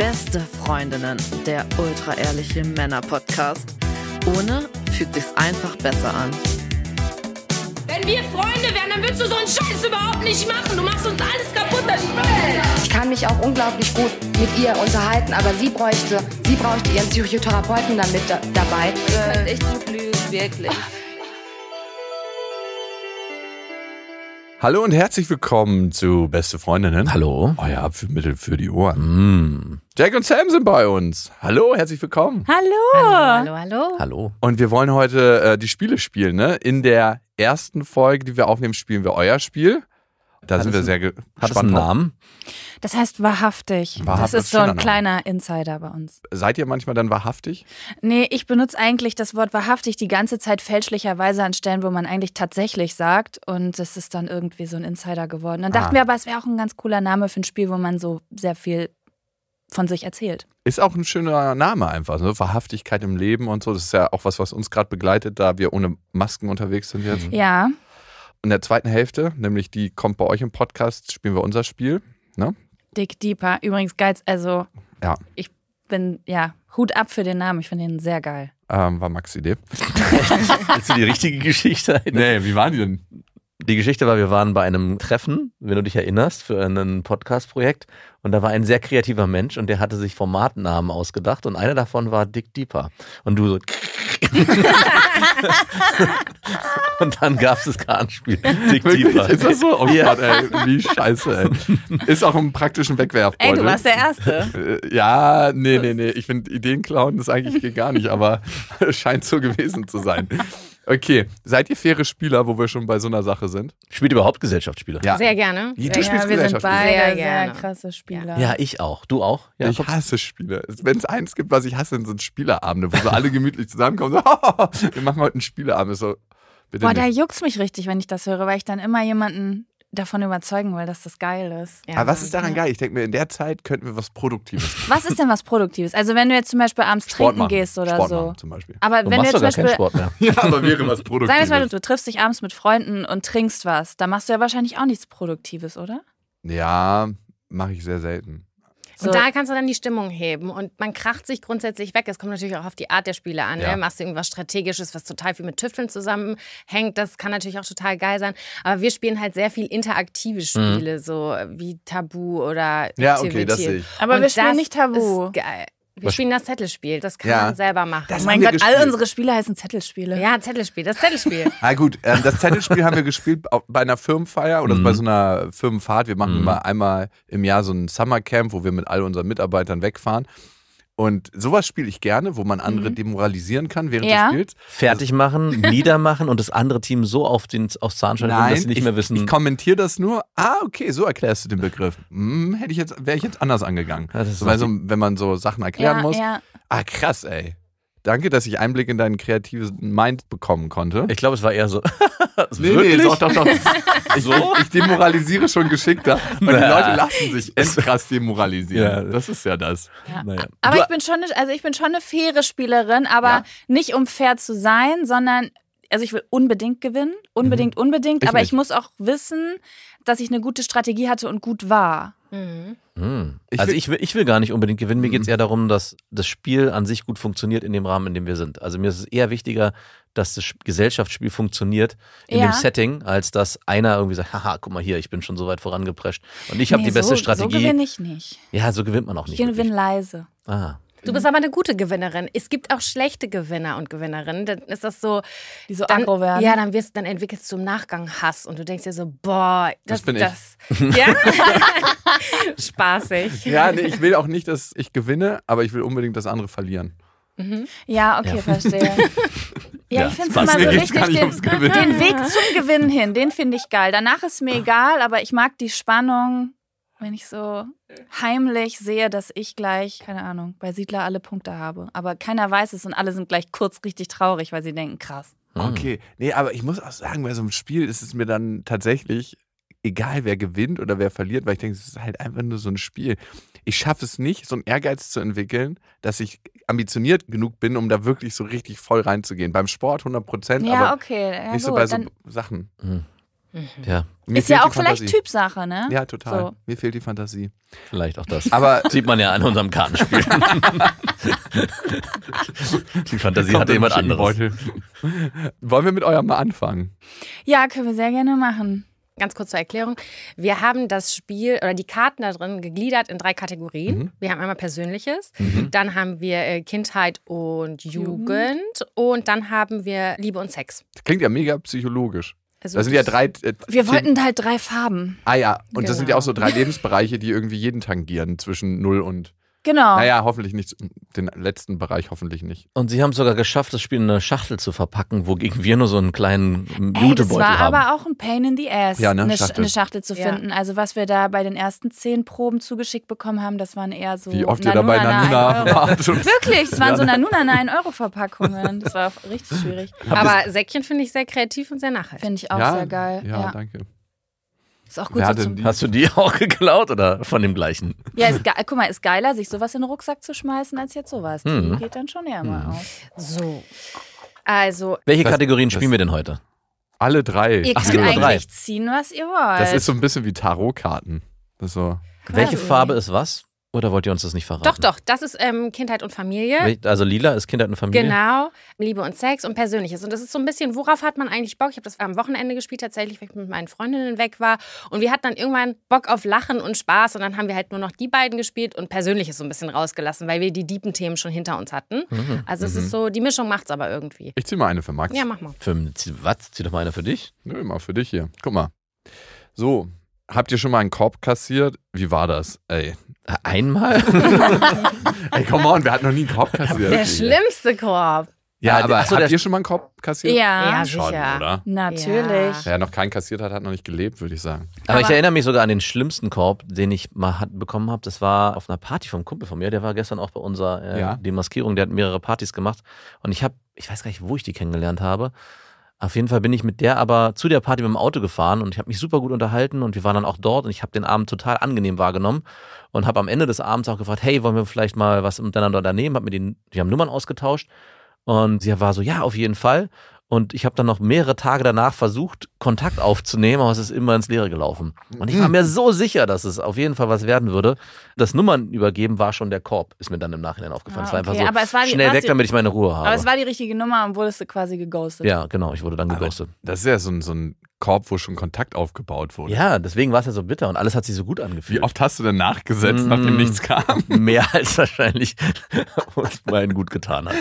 Beste Freundinnen, der ultra-ehrliche Männer-Podcast. Ohne fühlt sich's einfach besser an. Wenn wir Freunde wären, dann würdest du so einen Scheiß überhaupt nicht machen. Du machst uns alles kaputt. Das ich kann mich auch unglaublich gut mit ihr unterhalten, aber sie bräuchte, sie bräuchte ihren Psychotherapeuten damit da, dabei. Ich könnte echt gut lügen, wirklich. Hallo und herzlich willkommen zu Beste Freundinnen. Hallo. Euer Abführmittel für die Ohren. Mm. Jack und Sam sind bei uns. Hallo, herzlich willkommen. Hallo. Hallo, hallo. Hallo. Und wir wollen heute äh, die Spiele spielen. Ne? In der ersten Folge, die wir aufnehmen, spielen wir euer Spiel. Da Hat sind es wir sehr ge- Hat es gespannt. einen. Namen? Das heißt wahrhaftig. Wahrhaft, das ist so ein kleiner Insider bei uns. Seid ihr manchmal dann wahrhaftig? Nee, ich benutze eigentlich das Wort wahrhaftig die ganze Zeit fälschlicherweise an Stellen, wo man eigentlich tatsächlich sagt. Und das ist dann irgendwie so ein Insider geworden. Dann dachten Ah. wir aber, es wäre auch ein ganz cooler Name für ein Spiel, wo man so sehr viel von sich erzählt. Ist auch ein schöner Name einfach. Ne? Wahrhaftigkeit im Leben und so. Das ist ja auch was, was uns gerade begleitet, da wir ohne Masken unterwegs sind jetzt. Ja, In der zweiten Hälfte, nämlich die kommt bei euch im Podcast, spielen wir unser Spiel. Ne? Dick Deeper. Übrigens geil. Also, Ja. ich bin, ja, Hut ab für den Namen. Ich finde ihn sehr geil. Ähm, war Max Idee. Willst du die richtige Geschichte? Nee, wie waren die denn? Die Geschichte war, wir waren bei einem Treffen, wenn du dich erinnerst, für ein Podcast-Projekt. Und da war ein sehr kreativer Mensch und der hatte sich Formatnamen ausgedacht. Und einer davon war Dick Deeper. Und du so. und dann gab es das Kartenspiel. Dick. Ist das so? Oh Ja. Gott, ey, wie scheiße, ey. Ist auch im praktischen Wegwerfbeutel. Ey, du warst der Erste. Äh, Ja, nee, nee, nee. Ich finde, Ideen klauen das eigentlich geht gar nicht, aber es scheint so gewesen zu sein. Okay, seid ihr faire Spieler, wo wir schon bei so einer Sache sind? Spielt überhaupt Gesellschaftsspiele? Ja. Sehr gerne. Du Sehr spielst ja, wir sind beide Sehr sehr, krasse Spieler. Ja, ich auch. Du auch? Ja, ich hasse Spiele. Wenn es eins gibt, was ich hasse, sind so Spieleabende, wo so alle gemütlich zusammenkommen. So, wir machen heute einen Spieleabend. So, bitte Boah, da nicht. juckt's mich richtig, wenn ich das höre, weil ich dann immer jemanden davon überzeugen will, dass das geil ist. Ja. Aber was ist daran geil? Ich denke mir, in der Zeit könnten wir was Produktives machen. Was ist denn was Produktives? Also wenn du jetzt zum Beispiel abends Sport trinken machen. gehst oder Sport so. Machen, zum Beispiel. Aber Du wenn du machst jetzt doch zum Beispiel, Sport mehr. Ja, aber wäre was Produktives. sagen wir es mal, du triffst dich abends mit Freunden und trinkst was, da machst du ja wahrscheinlich auch nichts Produktives, oder? Ja, mache ich sehr selten. So. Und da kannst du dann die Stimmung heben und man kracht sich grundsätzlich weg. Es kommt natürlich auch auf die Art der Spiele an. Ja. Ne? Machst du irgendwas Strategisches, was total viel mit Tüfteln zusammenhängt, das kann natürlich auch total geil sein. Aber wir spielen halt sehr viel interaktive Spiele, so wie Tabu oder Mhm. Ja, okay, das sehe ich. Aber Und wir spielen nicht Tabu. Ist geil. Wir Was- spielen das Zettelspiel, das kann Ja. man selber machen. Das Oh mein Gott, all gespielt. unsere Spiele heißen Zettelspiele. ja, Zettelspiel, das Zettelspiel. Ah gut, ähm, das Zettelspiel haben wir gespielt bei einer Firmenfeier oder Mhm. bei so einer Firmenfahrt. Wir machen Mhm. mal einmal im Jahr so ein Summercamp, wo wir mit all unseren Mitarbeitern wegfahren. Und sowas spiele ich gerne, wo man andere demoralisieren kann während Ja. des Spiels. Fertig machen, niedermachen und das andere Team so auf den, aufs Zahnschein bringen, dass sie nicht ich, mehr wissen. ich kommentiere das nur. Ah, okay, so erklärst du den Begriff. Hm, hätte ich jetzt, wäre ich jetzt anders angegangen. Ja, so, weil so, wenn man so Sachen erklären ja, muss. ja. Ah, krass, ey. Danke, dass ich Einblick in deinen kreativen Mind bekommen konnte. ich glaube, es war eher so. Nee, nee, doch, doch, doch. Ich, ich, ich demoralisiere schon geschickter. Und die Na. Leute lassen sich endkrass demoralisieren. Ja. Das ist ja das. Naja. Aber ich bin schon, eine- also ich bin schon eine faire Spielerin, aber Ja. nicht um fair zu sein, sondern also ich will unbedingt gewinnen, unbedingt, unbedingt, Ich aber nicht. ich muss auch wissen, dass ich eine gute Strategie hatte und gut war. Mhm. Hm. Ich also will- ich will, ich will gar nicht unbedingt gewinnen. Mir Mhm. geht es eher darum, dass das Spiel an sich gut funktioniert in dem Rahmen, in dem wir sind. Also mir ist es eher wichtiger, dass das Sp- Gesellschaftsspiel funktioniert in Ja. dem Setting, als dass einer irgendwie sagt, haha, guck mal hier, ich bin schon so weit vorangeprescht. Und ich habe Nee, die beste so, Strategie. So gewinne ich nicht. ja, so gewinnt man auch Ich nicht. gewinne wirklich. leise. Ah. Du bist aber eine gute Gewinnerin. Es gibt auch schlechte Gewinner und Gewinnerinnen. Dann ist das so, Die so dann, aggro werden. ja, dann wirst, dann entwickelst du im Nachgang Hass und du denkst dir so, boah, das, Das bin ich. das, ja, spaßig. Ja, nee, ich will auch nicht, dass ich gewinne, aber ich will unbedingt, dass andere verlieren. Ja, okay, Ja. verstehe. Ja, Ja, ich finde es immer so wichtig, nicht den, den Weg zum Gewinn hin, den finde ich geil. Danach ist mir egal, aber ich mag die Spannung, wenn ich so heimlich sehe, dass ich gleich, keine Ahnung, bei Siedler alle Punkte habe. Aber keiner weiß es und alle sind gleich kurz richtig traurig, weil sie denken, krass. Okay. Nee, aber ich muss auch sagen, bei so einem Spiel ist es mir dann tatsächlich egal, wer gewinnt oder wer verliert, weil ich denke, es ist halt einfach nur so ein Spiel. Ich schaffe es nicht, so einen Ehrgeiz zu entwickeln, dass ich ambitioniert genug bin, um da wirklich so richtig voll reinzugehen. Beim Sport 100 Prozent, Ja, aber okay. Ja, nicht so gut, bei so Sachen. Hm. Ja, Mir Ist ja auch vielleicht. Typsache, ne? Ja, total. So. Mir fehlt die Fantasie. vielleicht auch das. Aber Sieht man ja an unserem Kartenspiel. Die Fantasie hatte jemand anderes. Wollen wir mit eurem mal anfangen? Ja, können wir sehr gerne machen. Ganz kurz zur Erklärung. Wir haben das Spiel oder die Karten da drin gegliedert in drei Kategorien. Mhm. Wir haben einmal Persönliches, dann haben wir äh, Kindheit und Jugend und dann haben wir Liebe und Sex. Das klingt ja mega psychologisch. Also Das sind ja drei. Äh, Wir wollten halt drei Farben. Ah ja, und das sind ja Genau. auch so drei Lebensbereiche, die irgendwie jeden tangieren zwischen 0 und. Genau. Naja, hoffentlich nicht. Den letzten Bereich hoffentlich nicht. Und sie haben es sogar geschafft, das Spiel in eine Schachtel zu verpacken, wogegen wir nur so einen kleinen Ey, das Jutebeutel war haben. aber auch ein Pain in the Ass, Ja, ne, eine, Sch- Schachtel. eine Schachtel zu Ja. finden. Also was wir da bei den ersten zehn Proben zugeschickt bekommen haben, das waren eher so Wie oft ihr da bei Nanuna, Nanuna wart. Wirklich, es waren Ja, so? Nanuna 1 Euro Verpackungen. Das war auch richtig schwierig. Aber Säckchen finde ich sehr kreativ und sehr nachhaltig. Finde ich auch ja, sehr geil. Ja, Ja, danke. Ist auch gut so die? Hast du die auch geklaut oder von dem gleichen? Ja, ist guck mal, ist geiler, sich sowas in den Rucksack zu schmeißen, als jetzt sowas. Die Mhm. geht dann schon eher mal Mhm. auf. So. Also, Welche Das- Kategorien spielen wir denn heute? Alle drei. Ihr Ach, es könnt gibt nur drei. eigentlich ziehen, was ihr wollt. Das ist so ein bisschen wie Tarotkarten. Das ist so. Welche. Farbe ist was? Oder wollt ihr uns das nicht verraten? doch, doch, das ist ähm, Kindheit und Familie. Also lila ist Kindheit und Familie? Genau, Liebe und Sex und Persönliches. Und das ist so ein bisschen, worauf hat man eigentlich Bock? Ich habe das am Wochenende gespielt, tatsächlich, weil ich mit meinen Freundinnen weg war. Und wir hatten dann irgendwann Bock auf Lachen und Spaß. Und dann haben wir halt nur noch die beiden gespielt und Persönliches so ein bisschen rausgelassen, weil wir die deepen Themen schon hinter uns hatten. Mhm. Also es ist so, die Mischung macht's aber irgendwie. Ich zieh mal eine für Max. Ja, mach mal. Für, was? Zieh doch mal eine für dich. Nö, mal für dich hier. Guck mal. So, habt ihr schon mal einen Korb kassiert? Wie war das? Ey. Einmal? Ey, come on, wer hat noch nie einen Korb kassiert? Der schlimmste Korb. Ja, aber ach so, habt ihr schon mal einen Korb kassiert? ja, Ja, Schon, sicher. oder? natürlich. Wer noch keinen kassiert hat, hat noch nicht gelebt, würde ich sagen. Aber, ich Aber- erinnere mich sogar an den schlimmsten Korb, den ich mal hat, bekommen habe. Das war auf einer Party vom Kumpel von mir. Der war gestern auch bei unserer äh, Ja. Demaskierung. Der hat mehrere Partys gemacht. Und ich habe, ich weiß gar nicht, wo ich die kennengelernt habe. Auf jeden Fall bin ich mit der aber zu der Party mit dem Auto gefahren und ich habe mich super gut unterhalten und wir waren dann auch dort und ich habe den Abend total angenehm wahrgenommen und habe am Ende des Abends auch gefragt, hey, wollen wir vielleicht mal was miteinander unternehmen? Hab mir den, die haben Nummern ausgetauscht und sie war so, ja, auf jeden Fall. Und ich habe dann noch mehrere Tage danach versucht, Kontakt aufzunehmen, aber es ist immer ins Leere gelaufen. Und ich war mir so sicher, dass es auf jeden Fall was werden würde. Das Nummern übergeben war schon der Korb, ist mir dann im Nachhinein aufgefallen. Ah, es war einfach okay. so Aber es war die- schnell weg, die- damit ich meine Ruhe habe. Aber es war die richtige Nummer und wurdest du quasi geghostet. ja, genau, ich wurde dann Aber geghostet. Das ist ja so ein, so ein Korb, wo schon Kontakt aufgebaut wurde. Ja, deswegen war es ja so bitter und alles hat sich so gut angefühlt. Wie oft hast du denn nachgesetzt, nachdem Mm. nichts kam? Mehr als wahrscheinlich uns beiden gut getan hat.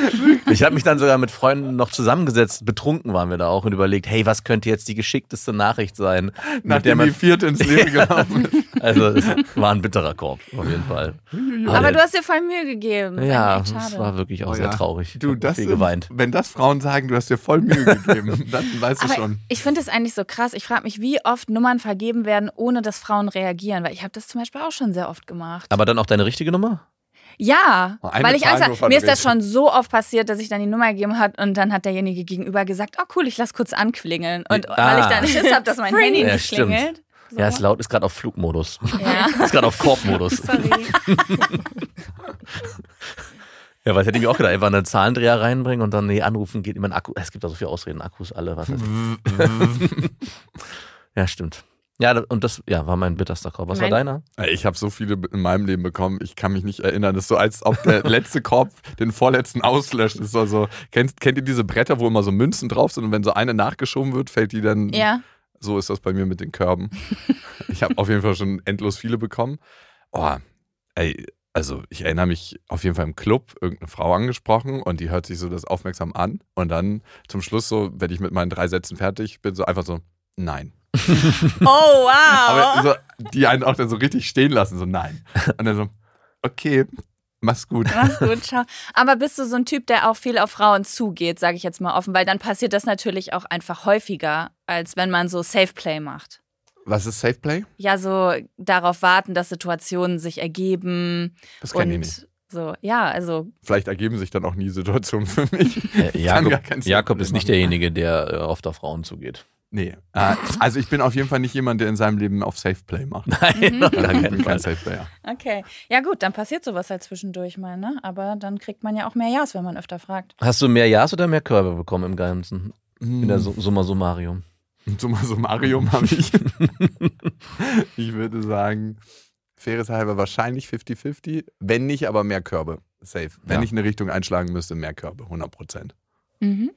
Ich habe mich dann sogar mit Freunden noch zusammengesetzt, betrunken waren wir da auch und überlegt, hey, was könnte jetzt die geschickteste Nachricht sein? mit der Nachdem man, die vierte ins Leben gelaufen ist. also es war ein bitterer Korb, auf jeden Fall. Aber der- du hast dir voll Mühe gegeben. Das ja, schade. war wirklich auch Oh sehr ja. traurig. Ich Du, das viel geweint. Wenn das Frauen sagen, du hast dir voll Mühe gegeben, dann weißt du Aber schon. ich finde es eigentlich so krass. Ich frage mich, wie oft Nummern vergeben werden, ohne dass Frauen reagieren. Weil ich habe das zum Beispiel auch schon sehr oft gemacht. Aber dann auch deine richtige Nummer? Ja, Eine weil ich Angst habe. Mir ist das schon so oft passiert, dass ich dann die Nummer gegeben hat und dann hat derjenige gegenüber gesagt, oh cool, ich lass kurz anklingeln. Und Ah. weil ich dann Schiss habe, dass mein Handy Ja, nicht stimmt. klingelt. So. Ja, ist laut, ist gerade auf Flugmodus. Ja. ist gerade auf Korbmodus. Sorry. Ja, was hätte ich mir auch gedacht, einfach einen Zahlendreher reinbringen und dann, nee, anrufen geht immer ein Akku. Es gibt da so viele Ausreden, Akkus alle, was weiß ich. Ja, stimmt. Ja, und das ja, war mein bitterster Korb. Was war Mein- deiner? Ey, Ich habe so viele in meinem Leben bekommen, ich kann mich nicht erinnern. Das ist so, als ob der letzte Korb den vorletzten auslöscht. Das ist so, so, kennt, kennt ihr diese Bretter, wo immer so Münzen drauf sind und wenn so eine nachgeschoben wird, fällt die dann. Ja. So ist das bei mir mit den Körben. ich habe auf jeden Fall schon endlos viele bekommen. Oh, ey, also ich erinnere mich auf jeden Fall im Club irgendeine Frau angesprochen und die hört sich so das aufmerksam an und dann zum Schluss so, wenn ich mit meinen drei Sätzen fertig bin, so einfach so, nein. Oh, wow. Aber so, die einen auch dann so richtig stehen lassen, so nein. Und dann so, okay, mach's gut. Mach's gut, ciao. Aber bist du so ein Typ, der auch viel auf Frauen zugeht, sage ich jetzt mal offen, weil dann passiert das natürlich auch einfach häufiger, als wenn man so Safe Play macht. Was ist Safe Play? Ja, so darauf warten, dass Situationen sich ergeben Das kann ich nicht. so. Ja, also Vielleicht ergeben sich dann auch nie Situationen für mich. Äh, Jakob, Jakob ist nicht derjenige, der äh, oft auf Frauen zugeht. Nee. Äh, also ich bin auf jeden Fall nicht jemand, der in seinem Leben auf Safe Play macht. Nein, gar Ich bin kein. Safe Player. okay. Ja gut, dann passiert sowas halt zwischendurch mal, ne? Aber dann kriegt man ja auch mehr Ja's, wenn man öfter fragt. Hast du mehr Ja's oder mehr Körbe bekommen im Ganzen? In der Hm. Su- Summa Summarium? Summa summarium habe ich. ich würde sagen, faires halber wahrscheinlich 50-50. Wenn nicht, aber mehr Körbe. Safe. Wenn Ja. ich eine Richtung einschlagen müsste, mehr Körbe. 100 Prozent. Mhm.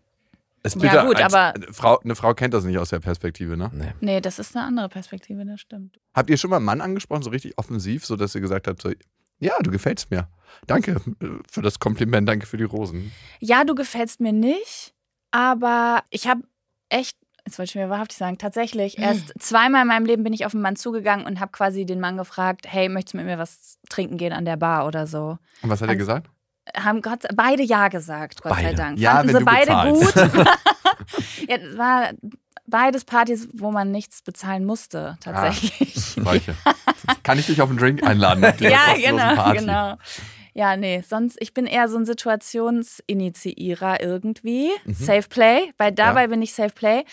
Ist Ja, bitter, gut, als- aber- eine Frau, eine Frau kennt das nicht aus der Perspektive, ne? Nee. Nee, das ist eine andere Perspektive, das stimmt. Habt ihr schon mal einen Mann angesprochen, so richtig offensiv, so dass ihr gesagt habt, so, ja, du gefällst mir. Danke äh, für das Kompliment, danke für die Rosen. Ja, du gefällst mir nicht, aber ich habe echt, jetzt wollte ich mir wahrhaftig sagen, tatsächlich erst zweimal in meinem Leben bin ich auf einen Mann zugegangen und habe quasi den Mann gefragt, hey, möchtest du mit mir was trinken gehen an der Bar oder so? Und was hat er gesagt? Haben Gott, beide ja gesagt, Gott sei Beide. Dank. Ja, Fanden wenn sie du beide bezahlst. gut. ja, das war beides Partys, wo man nichts bezahlen musste, tatsächlich. Solche. Kann ich dich auf einen Drink einladen? Ja, genau, genau. Ja, nee, sonst, ich bin eher so ein Situationsinitiierer irgendwie. Mhm. Safe Play, weil dabei bin ich Safe Play.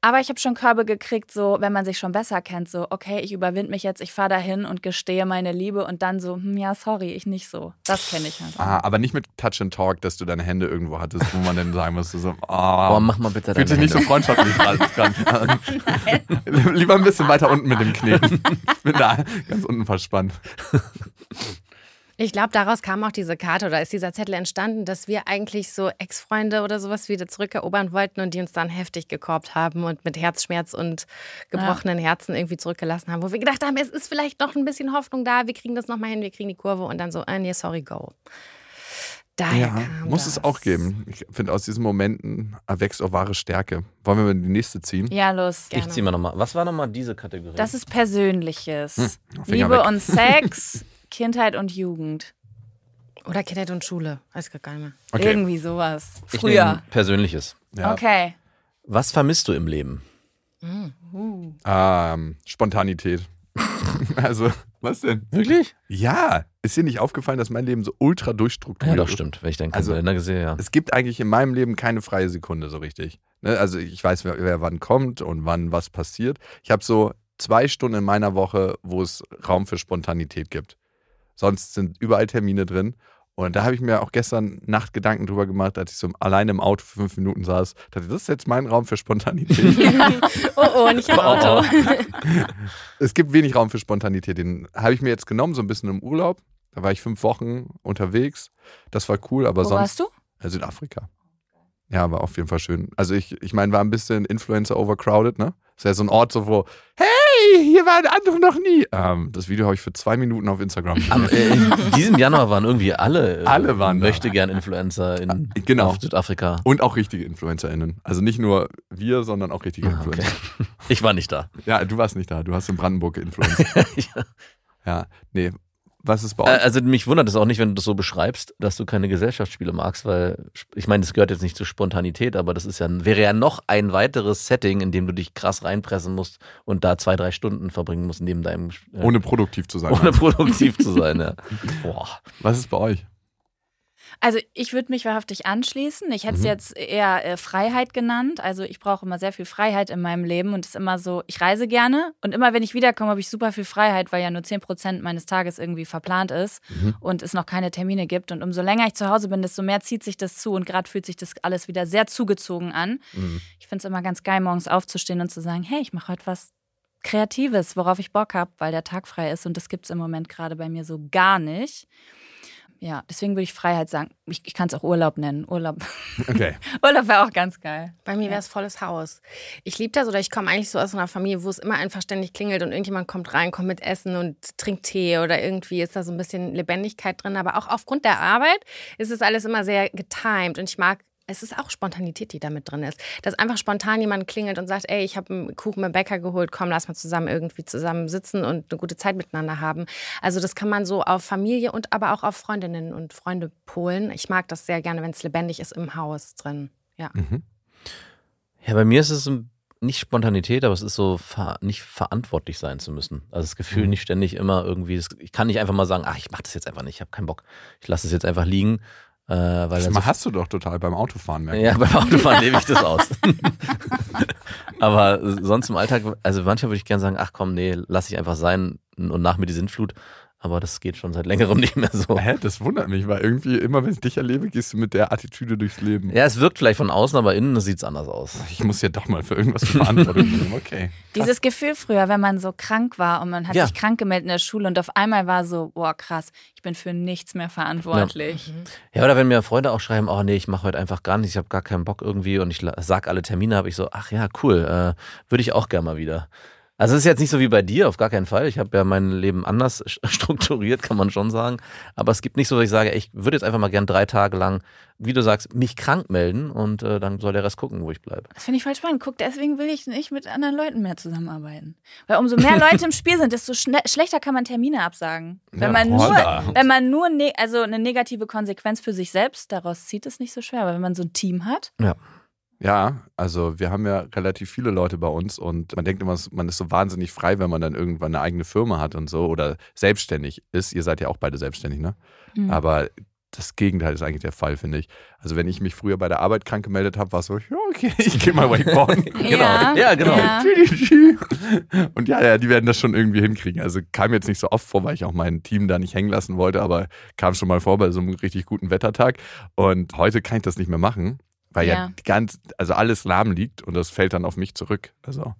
Aber ich habe schon Körbe gekriegt, so, wenn man sich schon besser kennt, so, okay, ich überwinde mich jetzt, ich fahre dahin und gestehe meine Liebe und dann so, hm, ja, sorry, ich nicht so. Das kenne ich halt. Ah, aber nicht mit Touch and Talk, dass du deine Hände irgendwo hattest, wo man dann sagen musste, so, Boah, ah, mach mal bitte fühlt sich deine nicht so freundschaftlich dran. Lieber ein bisschen weiter unten mit dem Knie. Ich bin da ganz unten verspannt. Ich glaube, daraus kam auch diese Karte oder ist dieser Zettel entstanden, dass wir eigentlich so Ex-Freunde oder sowas wieder zurückerobern wollten und die uns dann heftig gekorbt haben und mit Herzschmerz und gebrochenen Herzen irgendwie zurückgelassen haben, wo wir gedacht haben, es ist vielleicht noch ein bisschen Hoffnung da, wir kriegen das nochmal hin, wir kriegen die Kurve und dann so, ah, nee, sorry, go. Daher Ja, kam muss das. es auch geben. Ich finde, aus diesen Momenten erwächst auch wahre Stärke. Wollen wir mal die nächste ziehen? Ja, los. Gerne. Ich zieh mal nochmal. Was war nochmal diese Kategorie? Das ist Persönliches. Finger Liebe weg. und Sex, Kindheit und Jugend. Oder Kindheit und Schule, weiß gar nicht mehr. Okay. Irgendwie sowas. Früher. Persönliches. Ja. Okay. Was vermisst du im Leben? Ähm, Spontanität. also, was denn? Wirklich? Ja, ist dir nicht aufgefallen, dass mein Leben so ultra durchstrukturiert Ja, doch, ist? stimmt. Wenn ich deinen Also- Kalender gesehen ja. Es gibt eigentlich in meinem Leben keine freie Sekunde so richtig. Ne? Also ich weiß, wer, wer wann kommt und wann was passiert. Ich habe so zwei Stunden in meiner Woche, wo es Raum für Spontanität gibt. Sonst sind überall Termine drin. Und da habe ich mir auch gestern Nacht Gedanken drüber gemacht, als ich so alleine im Auto für fünf Minuten saß. Dachte, das ist jetzt mein Raum für Spontanität. Oh, oh, nicht im Auto. es gibt wenig Raum für Spontanität. Den habe ich mir jetzt genommen, so ein bisschen im Urlaub. Da war ich fünf Wochen unterwegs. Das war cool, aber Wo sonst. warst du? Ja, Südafrika. Ja, war auf jeden Fall schön. Also ich, ich meine, war ein bisschen Influencer overcrowded, ne? Das ist ja so ein Ort, so wo, hey, hier waren andere noch nie. Ähm, das Video habe ich für zwei Minuten auf Instagram. Am, äh, in diesem Januar waren irgendwie alle, äh, Alle waren da. möchte gern Influencer in Genau. auf Südafrika. Und auch richtige InfluencerInnen. Also nicht nur wir, sondern auch richtige Ah, okay. Influencer. Ich war nicht da. Ja, du warst nicht da. Du hast in Brandenburg geinfluenced. Ja. ja, nee. Was ist bei Äh, euch? Also mich wundert es auch nicht, wenn du das so beschreibst, dass du keine Gesellschaftsspiele magst, weil ich meine, das gehört jetzt nicht zur Spontanität, aber das ist ja wäre ja noch ein weiteres Setting, in dem du dich krass reinpressen musst und da zwei drei Stunden verbringen musst neben deinem äh, Ohne produktiv zu sein. ohne produktiv zu sein. Ja. Boah. Was ist bei euch? Also ich würde mich wahrhaftig anschließen. Ich hätte es Mhm. jetzt eher äh, Freiheit genannt. Also ich brauche immer sehr viel Freiheit in meinem Leben und es ist immer so, ich reise gerne und immer wenn ich wiederkomme, habe ich super viel Freiheit, weil ja nur 10% meines Tages irgendwie verplant ist Mhm. und es noch keine Termine gibt. Und umso länger ich zu Hause bin, desto mehr zieht sich das zu und gerade fühlt sich das alles wieder sehr zugezogen an. Mhm. Ich finde es immer ganz geil, morgens aufzustehen und zu sagen, hey, ich mache heute was Kreatives, worauf ich Bock habe, weil der Tag frei ist und das gibt es im Moment gerade bei mir so gar nicht. Ja, deswegen würde ich Freiheit sagen. Ich, ich kann es auch Urlaub nennen. Urlaub, Okay. Urlaub wäre auch ganz geil. Bei mir wäre es volles Haus. Ich liebe das oder ich komme eigentlich so aus einer Familie, wo es immer einfach ständig klingelt und irgendjemand kommt rein, kommt mit Essen und trinkt Tee oder irgendwie ist da so ein bisschen Lebendigkeit drin. Aber auch aufgrund der Arbeit ist es alles immer sehr getimed und ich mag es ist auch Spontanität, die da mit drin ist. Dass einfach spontan jemand klingelt und sagt, ey, ich habe einen Kuchen beim Bäcker geholt, komm, lass mal zusammen irgendwie zusammen sitzen und eine gute Zeit miteinander haben. Also das kann man so auf Familie und aber auch auf Freundinnen und Freunde polen. Ich mag das sehr gerne, wenn es lebendig ist im Haus drin. Ja. Mhm. Ja, bei mir ist es nicht Spontanität, aber es ist so ver nicht verantwortlich sein zu müssen. Also das Gefühl, Mhm. nicht ständig immer irgendwie, ich kann nicht einfach mal sagen, ach, ich mache das jetzt einfach nicht, ich habe keinen Bock. Ich lasse es jetzt einfach liegen. Äh, weil Das so hast du doch total beim Autofahren, merke Ja, beim Autofahren lebe ich das aus. Aber sonst im Alltag, also manchmal würde ich gerne sagen, ach komm, nee, lass ich einfach sein und nach mir die Sintflut. Aber das geht schon seit längerem nicht mehr so. Hä, das wundert mich, weil irgendwie immer, wenn ich dich erlebe, gehst du mit der Attitüde durchs Leben. Ja, es wirkt vielleicht von außen, aber innen sieht es anders aus. Ich muss ja doch mal für irgendwas Verantwortung nehmen. Okay. Dieses Gefühl früher, wenn man so krank war und man hat Ja. sich krank gemeldet in der Schule und auf einmal war so, boah, krass, ich bin für nichts mehr verantwortlich. Ja, oder wenn mir Freunde auch schreiben, oh nee, ich mache heute einfach gar nichts, ich habe gar keinen Bock irgendwie und ich sag alle Termine, habe ich so, ach ja, cool, äh, würde ich auch gerne mal wieder. Also es ist jetzt nicht so wie bei dir, auf gar keinen Fall. Ich habe ja mein Leben anders strukturiert, kann man schon sagen. Aber es gibt nicht so, dass ich sage, ich würde jetzt einfach mal gern drei Tage lang, wie du sagst, mich krank melden und äh, dann soll der Rest gucken, wo ich bleibe. Das finde ich voll spannend. Guck, deswegen will ich nicht mit anderen Leuten mehr zusammenarbeiten. Weil umso mehr Leute im Spiel sind, desto schlechter kann man Termine absagen. Wenn Ja, man nur, wenn man nur ne also eine negative Konsequenz für sich selbst daraus zieht, ist nicht so schwer. Aber wenn man so ein Team hat, Ja, also wir haben ja relativ viele Leute bei uns und man denkt immer, man ist so wahnsinnig frei, wenn man dann irgendwann eine eigene Firma hat und so oder selbstständig ist. Ihr seid ja auch beide selbstständig, ne? Mhm. Aber das Gegenteil ist eigentlich der Fall, finde ich. Also wenn ich mich früher bei der Arbeit krank gemeldet habe, war es so, ja, okay, ich gehe mal wakeboarden. Ja, Ja, genau. ja. Und ja, ja, die werden das schon irgendwie hinkriegen. Also kam jetzt nicht so oft vor, weil ich auch mein Team da nicht hängen lassen wollte, aber kam schon mal vor bei so einem richtig guten Wettertag. Und heute kann ich das nicht mehr machen, weil ja, Ja. die ganz, also alles lahm liegt und das fällt dann auf mich zurück. Also,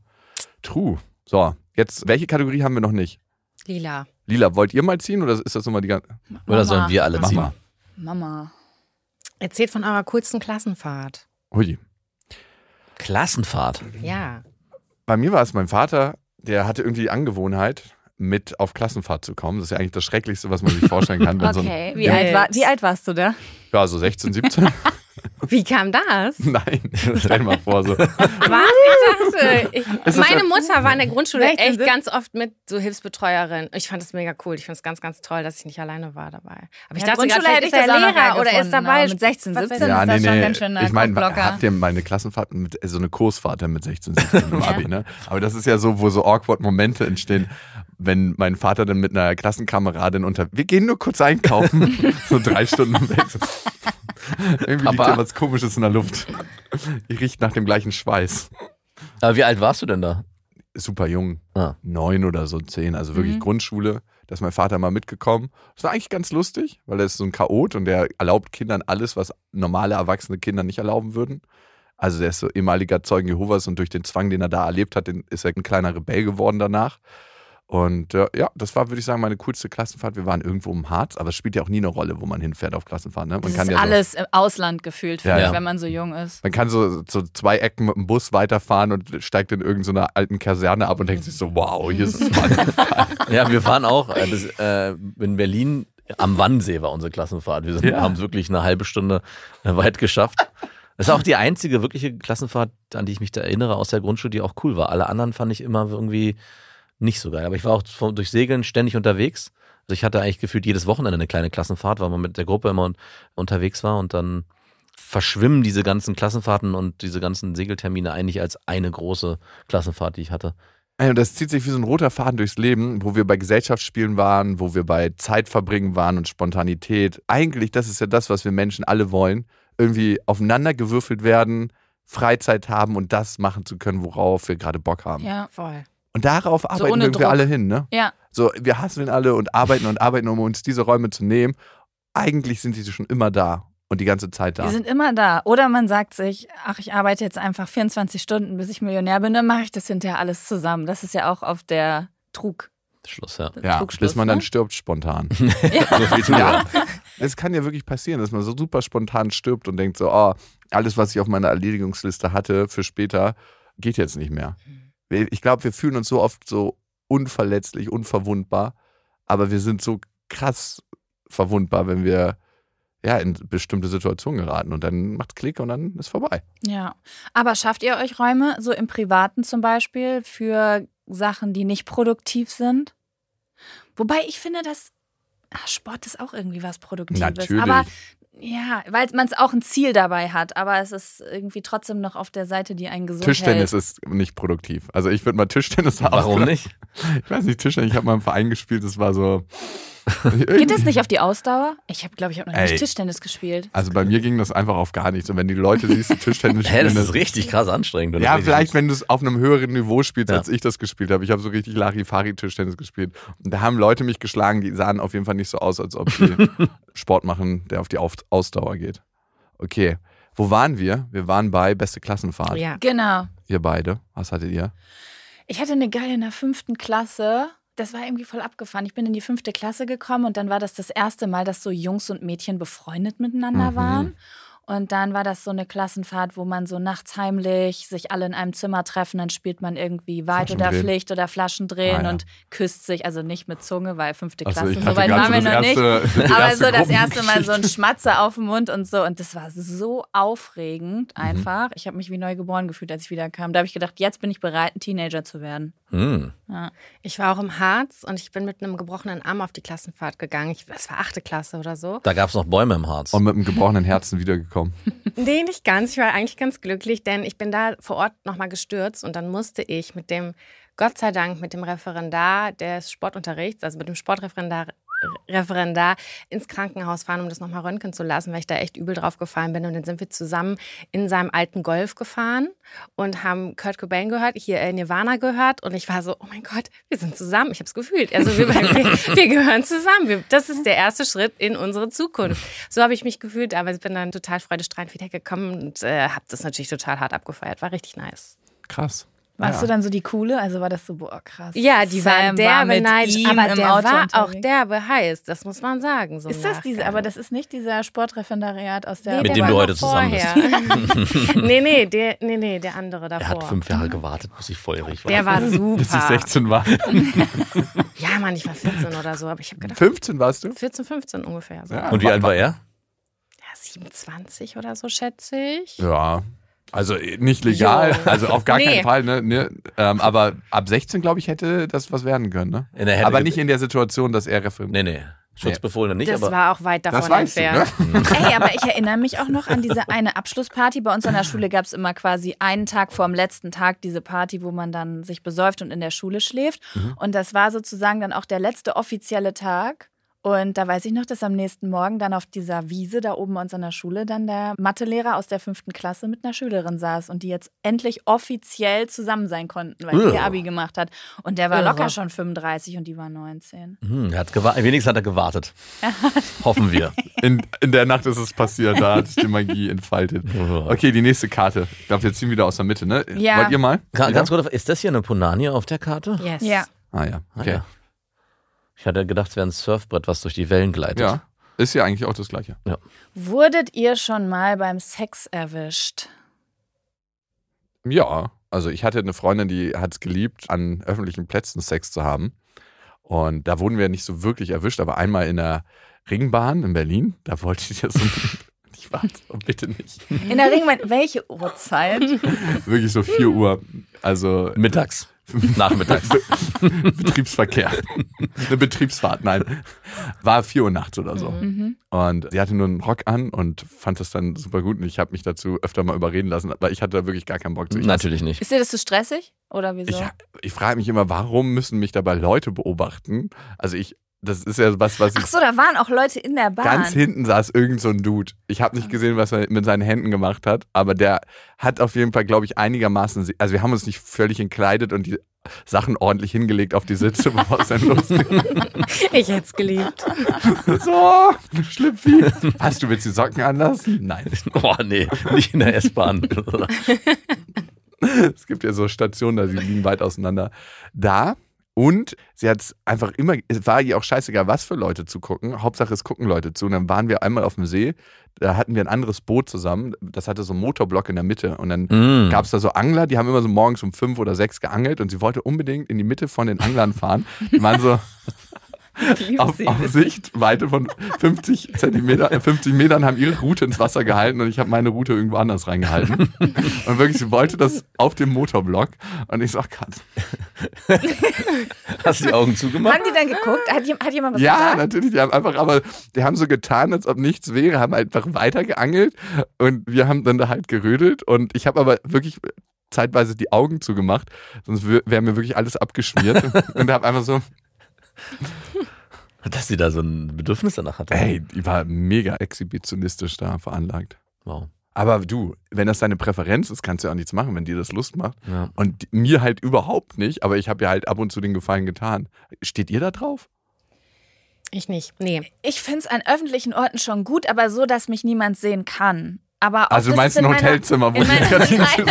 true. So, jetzt, welche Kategorie haben wir noch nicht? Lila. Lila, wollt ihr mal ziehen oder ist das nochmal die ganze. Oder sollen wir alle Mach ziehen? Mama. Erzählt von eurer coolsten Klassenfahrt. Hui. Klassenfahrt. Ja. Bei mir war es mein Vater, der hatte irgendwie die Angewohnheit, mit auf Klassenfahrt zu kommen. Das ist ja eigentlich das Schrecklichste, was man sich vorstellen kann. Wenn so Okay, ein, wie alt, war, wie alt warst du da? ja, so 16, 17. Wie kam das? Nein, stell dir mal vor, so. Was? Ich dachte, ich, meine Mutter war in der Grundschule 16, echt 17. ganz oft mit so Hilfsbetreuerin. Ich fand das mega cool. Ich fand es ganz, ganz toll, dass ich nicht alleine war dabei. Aber ich Ja, dachte Grundschule hätte ich ist er noch Lehrer oder ist dabei. mit 16, Was weiß 17 ich. Ja, ist nee, das schon nee. ganz schöner ich meine, habt ihr meine Klassenfahrt mit so eine Kursfahrt mit 16, 17 im Abi, ne? Aber das ist ja so, wo so awkward Momente entstehen, wenn mein Vater dann mit einer Klassenkameradin unter, wir gehen nur kurz einkaufen, so drei Stunden weg. Irgendwie liegt Papa? ja was Komisches in der Luft. Ich riecht nach dem gleichen Schweiß. Aber wie alt warst du denn da? Super jung, Ah. neun oder so zehn, also wirklich Mhm. Grundschule. Da ist mein Vater mal mitgekommen. Das war eigentlich ganz lustig, weil er ist so ein Chaot und der erlaubt Kindern alles, was normale erwachsene Kinder nicht erlauben würden. Also der ist so ehemaliger Zeugen Jehovas und durch den Zwang, den er da erlebt hat, ist er ein kleiner Rebell geworden danach. Und äh, ja, das war, würde ich sagen, meine coolste Klassenfahrt. Wir waren irgendwo im Harz, aber es spielt ja auch nie eine Rolle, wo man hinfährt auf Klassenfahrt. Ne? Man Das kann ist ja so, alles im Ausland gefühlt, Ja, finde ja. ich, wenn man so jung ist. man kann so, so zwei Ecken mit dem Bus weiterfahren und steigt in irgendeiner alten Kaserne ab und denkt sich so, wow, hier ist es mal. Ja, wir fahren auch äh, das, äh, in Berlin am Wannsee war unsere Klassenfahrt. Wir sind, Ja. haben es wirklich eine halbe Stunde äh, weit geschafft. Das ist auch die einzige wirkliche Klassenfahrt, an die ich mich da erinnere aus der Grundschule, die auch cool war. Alle anderen fand ich immer irgendwie nicht so geil. Aber ich war auch von- durch Segeln ständig unterwegs. Also ich hatte eigentlich gefühlt jedes Wochenende eine kleine Klassenfahrt, weil man mit der Gruppe immer un unterwegs war und dann verschwimmen diese ganzen Klassenfahrten und diese ganzen Segeltermine eigentlich als eine große Klassenfahrt, die ich hatte. Und das zieht sich wie so ein roter Faden durchs Leben, wo wir bei Gesellschaftsspielen waren, wo wir bei Zeitverbringen waren und Spontanität. Eigentlich, das ist ja das, was wir Menschen alle wollen. Irgendwie aufeinandergewürfelt werden, Freizeit haben und das machen zu können, worauf wir gerade Bock haben. Ja. Voll. Und darauf arbeiten irgendwie Druck. alle hin, ne? Ja. So, wir hasseln alle und arbeiten und arbeiten, um uns diese Räume zu nehmen. Eigentlich sind sie schon immer da und die ganze Zeit da. Die sind immer da. Oder man sagt sich, ach, ich arbeite jetzt einfach 24 Stunden, bis ich Millionär bin, dann mache ich das hinterher alles zusammen. Das ist ja auch auf der Trug. Schluss, ja. ja, bis man dann ne? stirbt spontan. So viel zu Ja, es kann ja wirklich passieren, dass man so super spontan stirbt und denkt so, oh, alles, was ich auf meiner Erledigungsliste hatte für später, geht jetzt nicht mehr. Ich glaube, wir fühlen uns so oft so unverletzlich, unverwundbar, aber wir sind so krass verwundbar, wenn wir ja in bestimmte Situationen geraten und dann macht's Klick und dann ist vorbei. Ja. Aber schafft ihr euch Räume, so im Privaten zum Beispiel, für Sachen, die nicht produktiv sind? Wobei ich finde, dass ah, Sport ist auch irgendwie was Produktives. Natürlich. Aber ja, weil man es auch ein Ziel dabei hat, aber es ist irgendwie trotzdem noch auf der Seite, die einen gesund Tischtennis hält. ist nicht produktiv. Also ich würde mal Tischtennis Warum ausprobieren. nicht? Ich weiß nicht, Tischtennis, ich habe mal im Verein gespielt, das war so, Geht das nicht auf die Ausdauer? Ich habe, glaube ich, habe noch Ey. nicht Tischtennis gespielt. Also bei mir ging das einfach auf gar nichts. Und wenn die Leute siehst, die Tischtennis Hä, spielen, das ist richtig krass anstrengend. oder? Ja, vielleicht, wenn du es auf einem höheren Niveau spielst, Ja. als ich das gespielt habe. Ich habe so richtig Larifari-Tischtennis gespielt. Und da haben Leute mich geschlagen, die sahen auf jeden Fall nicht so aus, als ob sie Sport machen, der auf die auf Ausdauer geht. Okay. Wo waren wir? Wir waren bei Beste Klassenfahrt. Ja. Genau. Ihr beide. Was hattet ihr? Ich hatte eine geile in der fünften Klasse. Das war irgendwie voll abgefahren. Ich bin in die fünfte Klasse gekommen und dann war das das erste Mal, dass so Jungs und Mädchen befreundet miteinander Mhm. waren. Und dann war das so eine Klassenfahrt, wo man so nachts heimlich sich alle in einem Zimmer treffen. Dann spielt man irgendwie Weit oder. Pflicht oder Flaschendrehen Ah, ja. und küsst sich. Also nicht mit Zunge, weil fünfte Also Klasse, so weit waren wir noch nicht. erste, die Aber so das erste Mal so ein. Schmatzer auf dem Mund und so. Und das war so aufregend Mhm. einfach. Ich habe mich wie neu geboren gefühlt, als ich wieder kam. Da habe ich gedacht, jetzt bin ich bereit, ein Teenager zu werden. Hm. Ja. Ich war auch im Harz und ich bin mit einem gebrochenen Arm auf die Klassenfahrt gegangen. Ich, das war achte Klasse oder so. Da gab es noch Bäume im Harz. Und mit einem gebrochenen Herzen wiedergekommen. Nee, nicht ganz. Ich war eigentlich ganz glücklich, denn ich bin da vor Ort nochmal gestürzt und dann musste ich mit dem, Gott sei Dank, mit dem Referendar des Sportunterrichts, also mit dem Sportreferendar Referendar ins Krankenhaus fahren, um das nochmal röntgen zu lassen, weil ich da echt übel drauf gefallen bin. Und dann sind wir zusammen in seinem alten Golf gefahren und haben Kurt Cobain gehört, hier äh, Nirvana gehört. Und ich war so, oh mein Gott, wir sind zusammen. Ich habe es gefühlt. Also wir, wir, wir gehören zusammen. Wir, das ist der erste Schritt in unsere Zukunft. So habe ich mich gefühlt, aber ich bin dann total freudestrahlend wiedergekommen und äh, habe das natürlich total hart abgefeiert. War richtig nice. Krass. Warst Ja. du dann so die Coole? Also war das so, boah, krass. Ja, die war Sam derbe mit neidisch, ihm aber im der Auto war auch derbe heiß, das muss man sagen. So Ist das diese, aber das ist nicht dieser Sportreferendariat aus der. Mit der dem war du heute zusammen bist. nee, nee, der, nee, nee, der andere Er davor. hat fünf Jahre gewartet, bis ich feurig war. der war super. Bis ich 16 war. Ja, Mann, ich war 14 oder so, aber ich habe gedacht, 15 warst du? 14, 15 ungefähr. So. Ja. Ja. Und wie alt war er? 27 oder so, schätze ich. Ja. Also äh, nicht legal, Jo. also auf gar Nee. keinen Fall, ne? ne ähm, aber ab 16, glaube ich, hätte das was werden können, ne? In der Hände Aber nicht in der Situation, dass er referiert. Nee, nee. Schutzbefohlene nicht, Das aber. war auch weit davon Das weißt du, entfernt. ne? Ey, aber ich erinnere mich auch noch an diese eine Abschlussparty. Bei uns an der Schule gab es immer quasi einen Tag vor dem letzten Tag diese Party, wo man dann sich besäuft und in der Schule schläft. Und das war sozusagen dann auch der letzte offizielle Tag. Und da weiß ich noch, dass am nächsten Morgen dann auf dieser Wiese da oben bei uns an der Schule dann der Mathelehrer aus der fünften Klasse mit einer Schülerin saß und die jetzt endlich offiziell zusammen sein konnten, weil sie ihr Ugh. Abi gemacht hat. Und der war Irre. locker schon 35 und die war 19. Hm, er hat wenigstens hat er gewartet. Hoffen wir. In, in der Nacht ist es passiert, da hat sich die Magie entfaltet. Okay, die nächste Karte. Ich glaube, wir ziehen wieder aus der Mitte, ne? Ja. Wollt ihr mal? Ganz kurz, ist das hier eine Punani auf der Karte? Yes. Ja. Ah ja, Ah, okay. ja. Ich hatte gedacht, es wäre ein Surfbrett, was durch die Wellen gleitet. Ja, ist ja eigentlich auch das Gleiche. Wurdet ihr schon mal beim Sex erwischt? Ja, also ich hatte eine Freundin, die hat es geliebt, an öffentlichen Plätzen Sex zu haben. Und da wurden wir nicht so wirklich erwischt, aber einmal in der Ringbahn in Berlin, da wollte ich ja so. Ich warte, bitte nicht. In der Ringbahn, welche Uhrzeit? Wirklich so 4 Uhr. Also Mittags. Nachmittags. Betriebsverkehr. Eine Betriebsfahrt, nein. War 4 Uhr nachts oder so. Mhm. Und sie hatte nur einen Rock an und fand das dann super gut. Und ich habe mich dazu öfter mal überreden lassen, aber ich hatte da wirklich gar keinen Bock zu. Ich Natürlich nicht. Ist dir das zu stressig? Oder wieso? Ich, ich frage mich immer, warum müssen mich dabei Leute beobachten? Also ich, das ist ja was, was ich. Ach so, da waren auch Leute in der Bahn. Ganz hinten saß irgend so ein Dude. Ich habe Ah. nicht gesehen, was er mit seinen Händen gemacht hat, aber der hat auf jeden Fall, glaube ich, einigermaßen. Also wir haben uns nicht völlig entkleidet und die Sachen ordentlich hingelegt auf die Sitze, bevor es dann losging. Ich hätte es geliebt. so, Schlüpfi. Was, du willst die Socken anlassen? Nein. Oh, nee, nicht in der S-Bahn. Es gibt ja so Stationen, da die liegen weit auseinander. Da und sie hat es einfach immer, es war ihr auch scheißegal, was für Leute zu gucken. Hauptsache es gucken Leute zu. Und dann waren wir einmal auf dem See, da hatten wir ein anderes Boot zusammen. Das hatte so einen Motorblock in der Mitte. Und dann Mm. gab es da so Angler, die haben immer so morgens um fünf oder sechs geangelt und sie wollte unbedingt in die Mitte von den Anglern fahren. Die waren so auf, auf Sichtweite von 50 Zentimeter, äh, 50 Metern haben ihre Route ins Wasser gehalten und ich habe meine Route irgendwo anders reingehalten. Und wirklich, sie wollte das auf dem Motorblock und ich so, ach Gott. Hast du die Augen zugemacht? Haben die dann geguckt? Hat, hat jemand was Ja, gesagt? natürlich, die haben einfach, aber die haben so getan, als ob nichts wäre, haben einfach weiter geangelt und wir haben dann da halt gerödelt und ich habe aber wirklich zeitweise die Augen zugemacht, sonst wäre mir wirklich alles abgeschmiert und habe einfach so Dass sie da so ein Bedürfnis danach hatte. Ey, die war mega exhibitionistisch da veranlagt. Wow. Aber du, wenn das deine Präferenz ist, kannst du ja auch nichts machen, wenn dir das Lust macht. Ja. Und mir halt überhaupt nicht, aber ich habe ja halt ab und zu den Gefallen getan. Steht ihr da drauf? Ich nicht. Nee. Ich finde es an öffentlichen Orten schon gut, aber so, dass mich niemand sehen kann. Aber Also meinst du ein in meiner- Hotelzimmer, wo die Gardinen sind?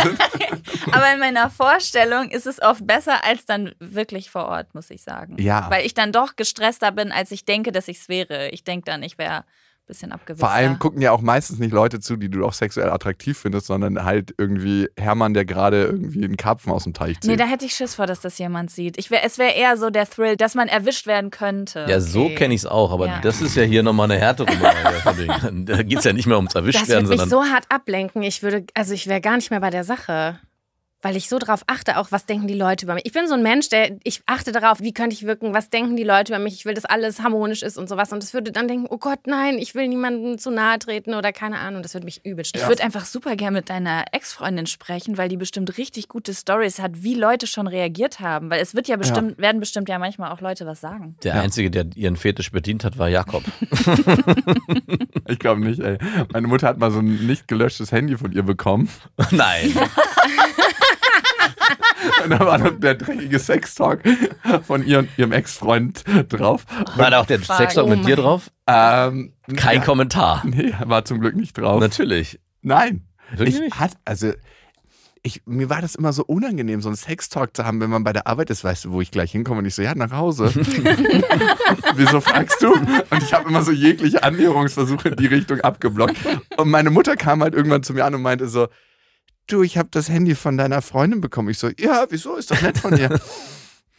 Aber in meiner Vorstellung ist es oft besser als dann wirklich vor Ort, muss ich sagen. Ja. Weil ich dann doch gestresster bin, als ich denke, dass ich es wäre. Ich denke dann, ich wäre bisschen abgewichst. Vor allem gucken ja auch meistens nicht Leute zu, die du auch sexuell attraktiv findest, sondern halt irgendwie Hermann, der gerade irgendwie einen Karpfen aus dem Teich zieht. Nee, da hätte ich Schiss vor, dass das jemand sieht. Ich wär, es wäre eher so der Thrill, dass man erwischt werden könnte. Ja, so Okay. kenne ich es auch, aber Ja. das ist ja hier nochmal eine härtere Nummer. Da geht es ja nicht mehr ums Das Erwischtwerden, würde mich sondern so hart ablenken. Ich würde, also ich wäre gar nicht mehr bei der Sache. Weil ich so drauf achte, auch was denken die Leute über mich. Ich bin so ein Mensch, der, ich achte darauf, wie könnte ich wirken, was denken die Leute über mich. Ich will, dass alles harmonisch ist und sowas. Und das würde dann denken, oh Gott, nein, ich will niemandem zu nahe treten oder keine Ahnung. Das würde mich übel Ich stressen. würde einfach super gerne mit deiner Ex-Freundin sprechen, weil die bestimmt richtig gute Stories hat, wie Leute schon reagiert haben. Weil es wird ja bestimmt, werden bestimmt ja manchmal auch Leute was sagen. der Einzige, der ihren Fetisch bedient hat, war Jakob. Ich glaube nicht, ey. Meine Mutter hat mal so ein nicht gelöschtes Handy von ihr bekommen. Nein. Und da war noch der dreckige Sextalk von ihr und ihrem Ex-Freund drauf. War da auch der Sextalk Oh mit dir drauf? Ähm, Kein ja, Kommentar. Nee, war zum Glück nicht drauf. Natürlich. Nein. Wirklich ich nicht? Hat, also, ich, mir war das immer so unangenehm, so einen Sextalk zu haben, wenn man bei der Arbeit ist, weißt du, wo ich gleich hinkomme und ich so, ja, nach Hause. Wieso fragst du? Und ich habe immer so jegliche Annäherungsversuche in die Richtung abgeblockt. Und meine Mutter kam halt irgendwann zu mir an und meinte so, du, ich habe das Handy von deiner Freundin bekommen. Ich so, ja, wieso? Ist doch nett von dir.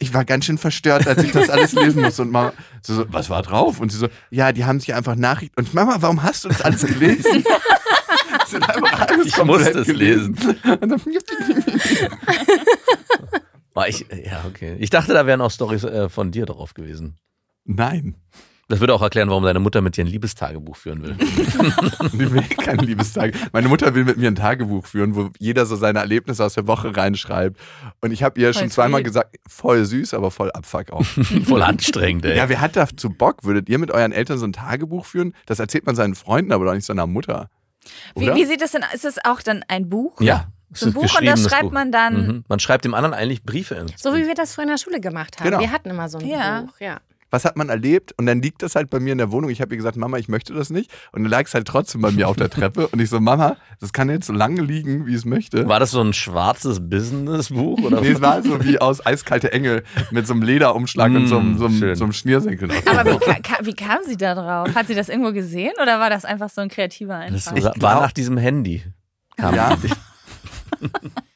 Ich war ganz schön verstört, als ich das alles lesen musste. Und Mama so, so, was war drauf? Und sie so, ja, die haben sich einfach Nachrichten. Und Mama, warum hast du das alles gelesen? Hat einfach alles Ich komplett musste es gelesen. Und dann, War ich, ja, okay. Ich dachte, da wären auch Stories äh, von dir drauf gewesen. Nein, Das würde auch erklären, warum deine Mutter mit dir ein Liebestagebuch führen will. die will kein Liebestag. Meine Mutter will mit mir ein Tagebuch führen, wo jeder so seine Erlebnisse aus der Woche reinschreibt. Und ich habe ihr schon Voll zweimal sweet. gesagt, voll süß, aber voll Abfuck auch. Voll anstrengend, ey. Ja, wer hat dazu Bock? Würdet ihr mit euren Eltern so ein Tagebuch führen? Das erzählt man seinen Freunden, aber doch nicht seiner Mutter. Wie, wie sieht es denn? Ist es auch dann ein Buch? Ja. es So ein Buch und das schreibt Buch. man dann. Mhm. Man schreibt dem anderen eigentlich Briefe ins so wie wir das früher in der Schule gemacht haben. Genau. Wir hatten immer so ein Ja. Buch. Ja. Was hat man erlebt? Und dann liegt das halt bei mir in der Wohnung. Ich habe ihr gesagt, Mama, ich möchte das nicht. Und dann lag es halt trotzdem bei mir auf der Treppe. Und ich so, Mama, das kann jetzt so lange liegen, wie es möchte. War das so ein schwarzes Businessbuch? Oder? Nee, es war so wie aus Eiskalte Engel mit so einem Lederumschlag und so, einem- so, einem- schön. so einem Schnürsenkel. Aber wie, ka wie kam sie da drauf? Hat sie das irgendwo gesehen oder war das einfach so ein kreativer Das Einfall? war, war nach diesem Handy. Kam Ja.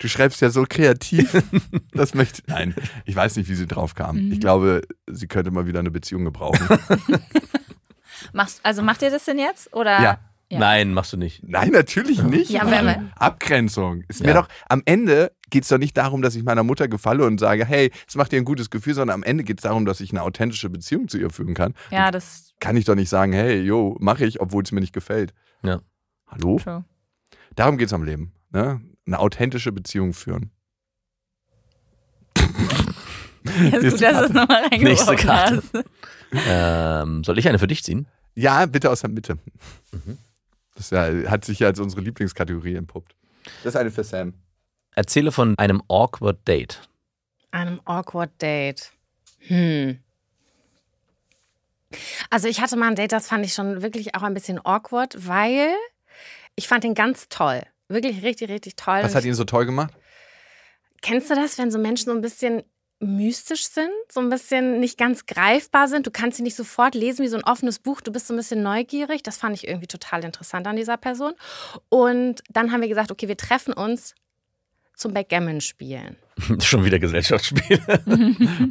Du schreibst ja so kreativ. Das möchte. Nein, ich weiß nicht, wie sie drauf kam. Mhm. Ich glaube, sie könnte mal wieder eine Beziehung gebrauchen. Machst, also macht ihr das denn jetzt? Oder? Ja. Ja. Nein, machst du nicht. Nein, natürlich nicht. Ja, wenn man- Abgrenzung. Ist Ja. mir doch, am Ende geht es doch nicht darum, dass ich meiner Mutter gefalle und sage, hey, es macht dir ein gutes Gefühl, sondern am Ende geht es darum, dass ich eine authentische Beziehung zu ihr führen kann. Ja, das Kann ich doch nicht sagen, hey, jo, mache ich, obwohl es mir nicht gefällt. Ja. Hallo? true. Darum geht es am Leben. Ne? Eine authentische Beziehung führen. Ja, ist gut, dass du es nochmal Nächste Karte. hast. Ähm, soll ich eine für dich ziehen? Ja, bitte aus der Mitte. Mhm. Das ja, hat sich ja als unsere Lieblingskategorie entpuppt. Das ist eine für Sam. Erzähle von einem awkward Date. Einem awkward Date. Hm. Also ich hatte mal ein Date, das fand ich schon wirklich auch ein bisschen awkward, weil ich fand ihn ganz toll. Wirklich richtig, richtig toll. Was hat ihn so toll gemacht? Kennst du das, wenn so Menschen so ein bisschen mystisch sind, so ein bisschen nicht ganz greifbar sind? Du kannst sie nicht sofort lesen wie so ein offenes Buch, du bist so ein bisschen neugierig. Das fand ich irgendwie total interessant an dieser Person. Und dann haben wir gesagt, okay, wir treffen uns zum Backgammon spielen. Schon wieder Gesellschaftsspiel.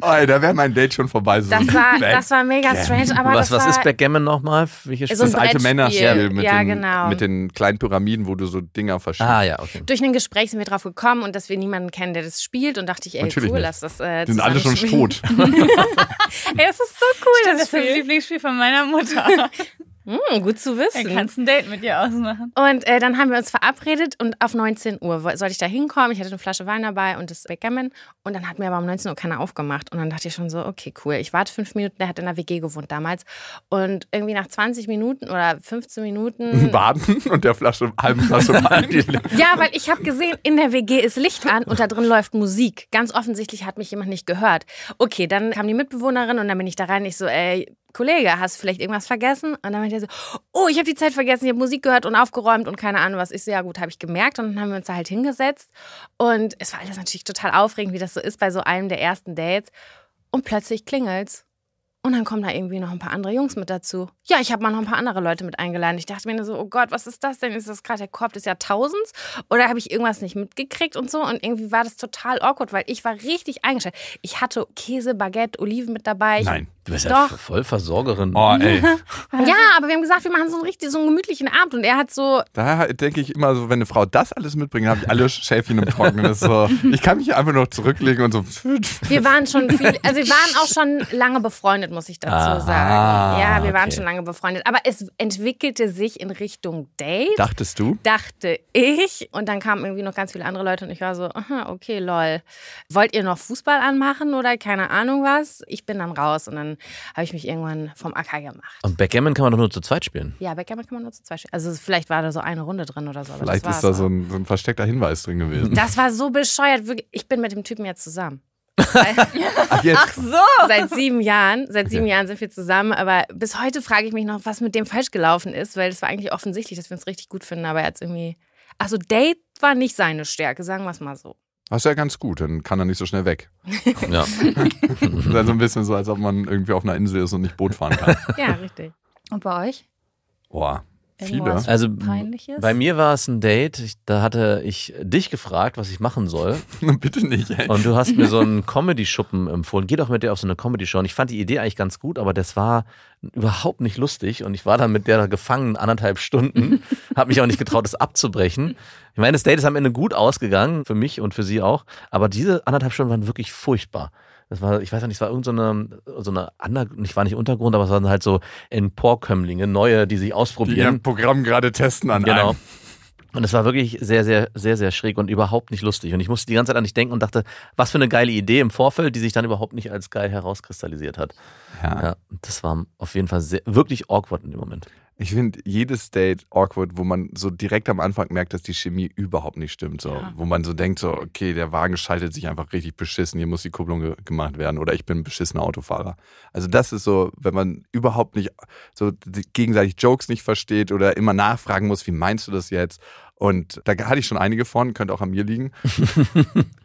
Oh, da wäre mein Date schon vorbei. So Das war, das war mega strange, aber was das was war, ist Backgammon nochmal? Welche So ein das alte. Männerspiel mit, Ja, den, genau. mit den kleinen Pyramiden, wo du so Dinger verschiebst. Ah ja, okay. durch ein Gespräch sind wir drauf gekommen und dass wir niemanden kennen, der das spielt und dachte ich, ey, Natürlich cool, nicht. lass das äh, Die sind alle schon spielen. tot. Ey, das ist so cool, Das das ist das Spiel. Lieblingsspiel von meiner Mutter. Hm, gut zu wissen. Er kannst ein Date mit dir ausmachen. Und äh, dann haben wir uns verabredet und auf 19 Uhr sollte ich da hinkommen. Ich hatte eine Flasche Wein dabei und das Backgammon. Und dann hat mir aber um 19 Uhr keiner aufgemacht. Und dann dachte ich schon so, okay, cool. Ich warte fünf Minuten. Der hat in der WG gewohnt damals. Und irgendwie nach 20 Minuten oder 15 Minuten. Baden und der Flasche, halben Flasche Wein. Ja, weil ich habe gesehen, in der WG ist Licht an und da drin läuft Musik. Ganz offensichtlich hat mich jemand nicht gehört. Okay, dann kam die Mitbewohnerin und dann bin ich da rein. Ich so, ey, Kollege, hast du vielleicht irgendwas vergessen? Und dann meinte er so, oh, ich habe die Zeit vergessen, ich habe Musik gehört und aufgeräumt und keine Ahnung was. Ich so, ja gut, habe ich gemerkt. Und dann haben wir uns da halt hingesetzt. Und es war alles natürlich total aufregend, wie das so ist bei so einem der ersten Dates. Und plötzlich klingelt's. Und dann kommen da irgendwie noch ein paar andere Jungs mit dazu. Ja, ich habe mal noch ein paar andere Leute mit eingeladen. Ich dachte mir nur so, oh Gott, was ist das denn? Ist das gerade der Korb des Jahrtausends? Oder habe ich irgendwas nicht mitgekriegt und so? Und irgendwie war das total awkward, weil ich war richtig eingestellt. Ich hatte Käse, Baguette, Oliven mit dabei. Ich Nein. Du bist ja Doch. voll Versorgerin. Oh, ey. Ja, aber wir haben gesagt, wir machen so einen richtig so einen gemütlichen Abend. Und er hat so, Da denke ich immer so, wenn eine Frau das alles mitbringt, habe ich alle Schäfchen im Trockenen. So, ich kann mich einfach noch zurücklegen und so. wir waren schon viel, also wir waren auch schon lange befreundet, muss ich dazu Aha, sagen. Ja, wir waren okay. schon lange befreundet. Aber es entwickelte sich in Richtung Date. Dachtest du? dachte ich. Und dann kamen irgendwie noch ganz viele andere Leute und ich war so, aha, okay, lol. Wollt ihr noch Fußball anmachen oder keine Ahnung was? Ich bin dann raus und dann habe ich mich irgendwann vom Acker gemacht. Und Backgammon kann man doch nur zu zweit spielen. Ja, Backgammon kann man nur zu zwei spielen. Also vielleicht war da so eine Runde drin oder so. Vielleicht das ist da so ein, so ein versteckter Hinweis drin gewesen. Das war so bescheuert. Wirklich. Ich bin mit dem Typen jetzt zusammen. Ach, jetzt. So. Seit sieben Jahren. Seit sieben Okay. Jahren sind wir zusammen. Aber bis heute frage ich mich noch, was mit dem falsch gelaufen ist, weil es war eigentlich offensichtlich, dass wir uns richtig gut finden. Aber er hat irgendwie. Also, Date war nicht seine Stärke, sagen wir es mal so. Das ist ja ganz gut, dann kann er nicht so schnell weg. Ja. Das ist ja so ein bisschen so, als ob man irgendwie auf einer Insel ist und nicht Boot fahren kann. Ja, richtig. Und bei euch? Boah, viele. Also Peinliches? bei mir war es ein Date. Ich, da hatte ich dich gefragt, was ich machen soll. Bitte nicht, ey. Und du hast mir so einen Comedy-Schuppen empfohlen. Geh doch mit dir auf so eine Comedy-Show. Und ich fand die Idee eigentlich ganz gut, aber das war überhaupt nicht lustig. Und ich war dann mit der gefangen anderthalb Stunden. Hab mich auch nicht getraut, das abzubrechen. Ich meine, das Date ist am Ende gut ausgegangen, für mich und für sie auch. Aber diese anderthalb Stunden waren wirklich furchtbar. Das war, ich weiß nicht, es war irgendeine so eine, so eine Under, ich war nicht Untergrund, aber es waren halt so Emporkömmlinge, neue, die sich Die ausprobieren. ihr Programm gerade testen an Genau. einem. Und es war wirklich sehr, sehr, sehr, sehr schräg und überhaupt nicht lustig. Und ich musste die ganze Zeit an dich denken und dachte, was für eine geile Idee im Vorfeld, die sich dann überhaupt nicht als geil herauskristallisiert hat. Ja. Ja, das war auf jeden Fall sehr, wirklich awkward in dem Moment. Ich finde jedes Date awkward, wo man so direkt am Anfang merkt, dass die Chemie überhaupt nicht stimmt. So. Wo man so denkt, so, okay, der Wagen schaltet sich einfach richtig beschissen, hier muss die Kupplung ge gemacht werden oder ich bin ein beschissener Autofahrer. Also das ist so, wenn man überhaupt nicht so die- gegenseitig Jokes nicht versteht oder immer nachfragen muss, wie meinst du das jetzt? Und da hatte ich schon einige von, könnte auch an mir liegen.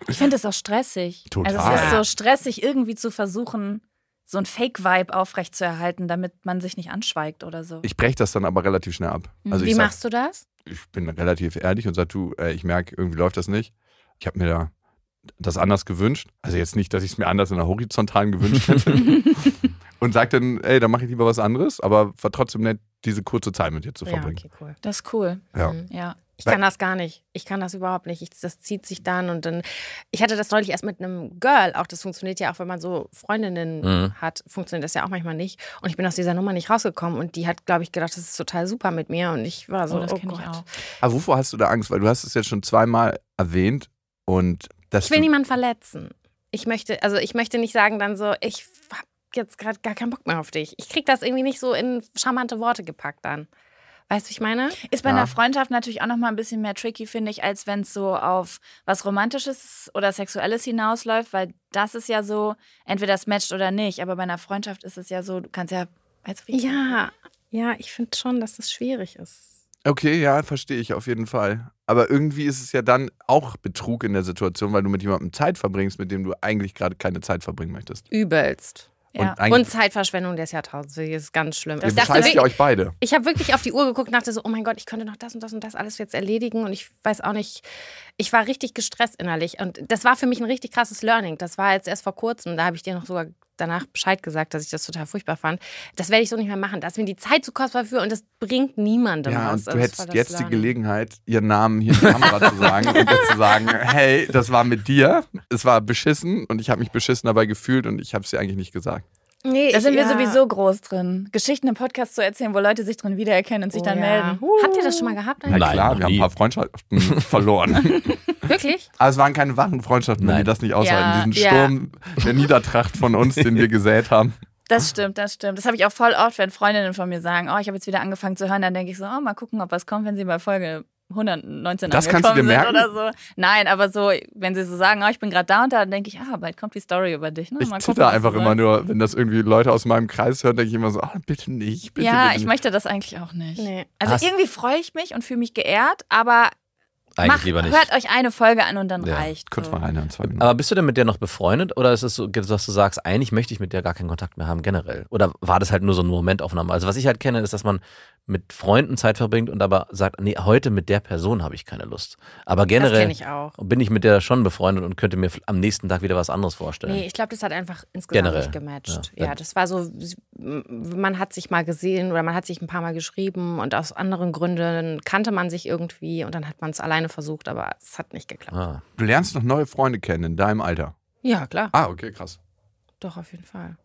Ich finde es auch stressig. Total. Also es ist so stressig, irgendwie zu versuchen, so ein Fake-Vibe aufrechtzuerhalten, damit man sich nicht anschweigt oder so. Ich breche das dann aber relativ schnell ab. Also Wie sag, machst du das? ich bin relativ ehrlich und sage, du, äh, ich merke, irgendwie läuft das nicht. Ich habe mir da das anders gewünscht. Also jetzt nicht, dass ich es mir anders in der Horizontalen gewünscht hätte. und sage dann, ey, dann mache ich lieber was anderes, aber war trotzdem nett, diese kurze Zeit mit dir zu Ja, verbringen. okay, cool. Das ist cool. Ja. Mhm. Ja. Ich kann das gar nicht. Ich kann das überhaupt nicht. Ich, das zieht sich dann und dann. Ich hatte das neulich erst mit einem Girl. Auch das funktioniert ja auch, wenn man so Freundinnen Mhm. hat, funktioniert das ja auch manchmal nicht. Und ich bin aus dieser Nummer nicht rausgekommen und die hat, glaube ich, gedacht, das ist total super mit mir und ich war so, So, das oh kenne ich Gott. auch. Aber wovor hast du da Angst? Weil du hast es jetzt schon zweimal erwähnt und das Ich will niemanden verletzen. Ich möchte, also ich möchte nicht sagen dann so, ich habe jetzt gerade gar keinen Bock mehr auf dich. Ich krieg das irgendwie nicht so in charmante Worte gepackt dann. Weißt du, ich meine? Ist bei Ja. einer Freundschaft natürlich auch noch mal ein bisschen mehr tricky, finde ich, als wenn es so auf was Romantisches oder Sexuelles hinausläuft, weil das ist ja so, entweder das matcht oder nicht. Aber bei einer Freundschaft ist es ja so, du kannst ja. Weißt du, wie ich Ja, ja, ich finde schon, dass das schwierig ist. Okay, ja, verstehe ich auf jeden Fall. Aber irgendwie ist es ja dann auch Betrug in der Situation, weil du mit jemandem Zeit verbringst, mit dem du eigentlich gerade keine Zeit verbringen möchtest. Übelst. Ja. Und Und Zeitverschwendung des Jahrtausends. Das ist ganz schlimm. ihr Ich dachte wirklich, euch beide. ich habe wirklich auf die Uhr geguckt und dachte so, oh mein Gott, ich könnte noch das und das und das alles jetzt erledigen und ich weiß auch nicht, ich war richtig gestresst innerlich und das war für mich ein richtig krasses Learning. Das war jetzt erst vor kurzem, da habe ich dir noch sogar danach Bescheid gesagt, dass ich das total furchtbar fand. Das werde ich so nicht mehr machen. Da ist mir die Zeit zu kostbar für und das bringt niemandem Ja, was. und du Also war hättest jetzt die Learning. Gelegenheit, ihren Namen hier in die Kamera zu sagen und jetzt zu sagen, hey, das war mit dir, es war beschissen und ich habe mich beschissen dabei gefühlt und ich habe es dir eigentlich nicht gesagt. Nee, Da sind wir ja. sowieso groß drin. Geschichten im Podcast zu erzählen, wo Leute sich drin wiedererkennen und sich Oh, dann ja. melden. Habt ihr das schon mal gehabt? Na Nein, klar, wir haben ein paar Freundschaften verloren. Wirklich? Aber es waren keine wahren Freundschaften, wenn Nein. die das nicht aushalten. Ja, Diesen ja. Sturm der Niedertracht von uns, den wir gesät haben. Das stimmt, das stimmt. Das habe ich auch voll oft, wenn Freundinnen von mir sagen, oh, ich habe jetzt wieder angefangen zu hören, dann denke ich so, oh, mal gucken, ob was kommt, wenn sie bei Folge 119 Das kannst du dir merken? oder so. Nein, aber so, wenn sie so sagen, oh, ich bin gerade da und da, dann denke ich, ah, bald kommt die Story über dich. Ne? Ich Mal gucken, zitter was du einfach immer sagst. nur, wenn das irgendwie Leute aus meinem Kreis hören, denke ich immer so, ah, bitte nicht, bitte, Ja, bitte ich nicht. möchte das eigentlich auch nicht. Nee. Also Hast- irgendwie freue ich mich und fühle mich geehrt, aber Eigentlich macht, lieber nicht. hört euch eine Folge an und dann Ja, reicht. Kurz so. mal rein in zwei Minuten. Aber bist du denn mit der noch befreundet oder ist es so, dass du sagst, eigentlich möchte ich mit der gar keinen Kontakt mehr haben generell? Oder war das halt nur so eine Momentaufnahme? Also was ich halt kenne, ist, dass man mit Freunden Zeit verbringt und aber sagt, nee, heute mit der Person habe ich keine Lust. Aber generell ich auch. bin ich mit der schon befreundet und könnte mir am nächsten Tag wieder was anderes vorstellen. Nee, ich glaube, das hat einfach insgesamt Generell, nicht gematcht. ja. Ja, das war so, man hat sich mal gesehen oder man hat sich ein paar Mal geschrieben und aus anderen Gründen kannte man sich irgendwie und dann hat man es alleine versucht, aber es hat nicht geklappt. Ah. Du lernst noch neue Freunde kennen in deinem Alter. Ja, klar, Ah, okay, krass. doch, auf jeden Fall.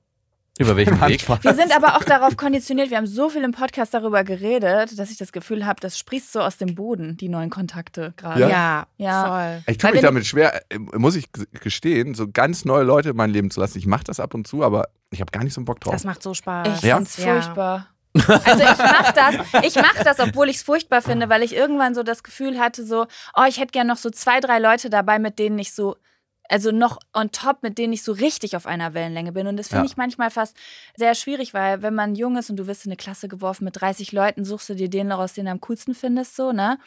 Über welchen Weg? Wir sind aber auch darauf konditioniert, wir haben so viel im Podcast darüber geredet, dass ich das Gefühl habe, das sprießt so aus dem Boden, die neuen Kontakte gerade. Ja? Ja, Ja. voll. Ich tue Weil mich damit schwer, äh, muss ich gestehen, so ganz neue Leute in mein Leben zu lassen. Ich mache das ab und zu, aber ich habe gar nicht so einen Bock drauf. Das macht so Spaß. Ich Ja? find's Ja. furchtbar. Also ich mach das, ich mach das, obwohl ich es furchtbar finde, weil ich irgendwann so das Gefühl hatte, so, oh, ich hätte gern noch so zwei, drei Leute dabei, mit denen ich so, also noch on top, mit denen ich so richtig auf einer Wellenlänge bin. Und das finde Ja. ich manchmal fast sehr schwierig, weil wenn man jung ist und du wirst in eine Klasse geworfen mit 30 Leuten, suchst du dir den raus, den du am coolsten findest, so, ne?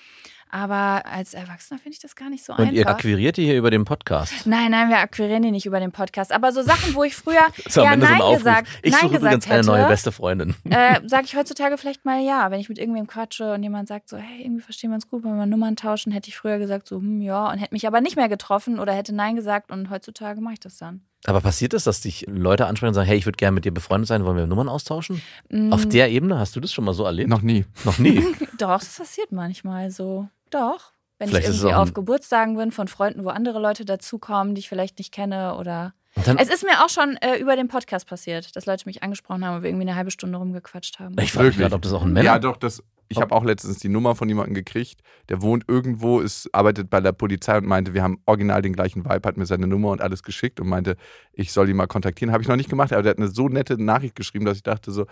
Aber als Erwachsener finde ich das gar nicht so Und einfach. ihr akquiriert die hier über den Podcast. Nein, nein, wir akquirieren die nicht über den Podcast. Aber so Sachen, wo ich früher Das so Nein ein Aufruf. gesagt, ich Nein suche übrigens eine hätte, neue beste Freundin. äh, sage ich heutzutage vielleicht mal ja. Wenn ich mit irgendwem quatsche und jemand sagt so, hey, irgendwie verstehen wir uns gut, wollen wir Nummern tauschen, hätte ich früher gesagt so, hm, ja, und hätte mich aber nicht mehr getroffen oder hätte Nein gesagt und heutzutage mache ich das dann. Aber passiert es, dass dich Leute ansprechen und sagen, hey, ich würde gerne mit dir befreundet sein, wollen wir Nummern austauschen? Mm, Auf der Ebene hast du das schon mal so erlebt? Noch nie. Noch nie. Doch, das passiert manchmal so. Doch. Wenn Vielleicht ich irgendwie auf Geburtstagen bin von Freunden, wo andere Leute dazukommen, die ich vielleicht nicht kenne oder. Es ist mir auch schon äh, über den Podcast passiert, dass Leute mich angesprochen haben und wir irgendwie eine halbe Stunde rumgequatscht haben. ich frage mich gerade, ob das auch ein Männer Ja, doch, das. Ich habe auch letztens die Nummer von jemandem gekriegt, der wohnt irgendwo, ist, arbeitet bei der Polizei und meinte, wir haben original den gleichen Vibe, hat mir seine Nummer und alles geschickt und meinte, ich soll ihn mal kontaktieren. Habe ich noch nicht gemacht, aber der hat eine so nette Nachricht geschrieben, dass ich dachte so,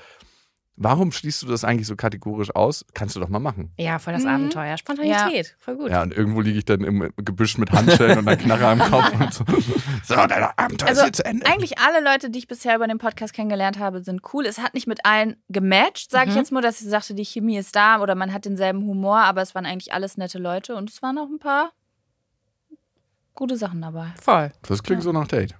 warum schließt du das eigentlich so kategorisch aus? Kannst du doch mal machen. Ja, voll das Mhm. Abenteuer. Spontanität. Voll gut. Ja, und irgendwo liege ich dann im Gebüsch mit Handschellen und einer Knarre am Kopf und so. So, dein Abenteuer Also ist jetzt zu Ende. eigentlich alle Leute, die ich bisher über den Podcast kennengelernt habe, sind cool. Es hat nicht mit allen gematcht, sage ich Mhm. jetzt mal, dass ich sagte, die Chemie ist da oder man hat denselben Humor, aber es waren eigentlich alles nette Leute und es waren auch ein paar gute Sachen dabei. Voll. Das klingt so nach Date.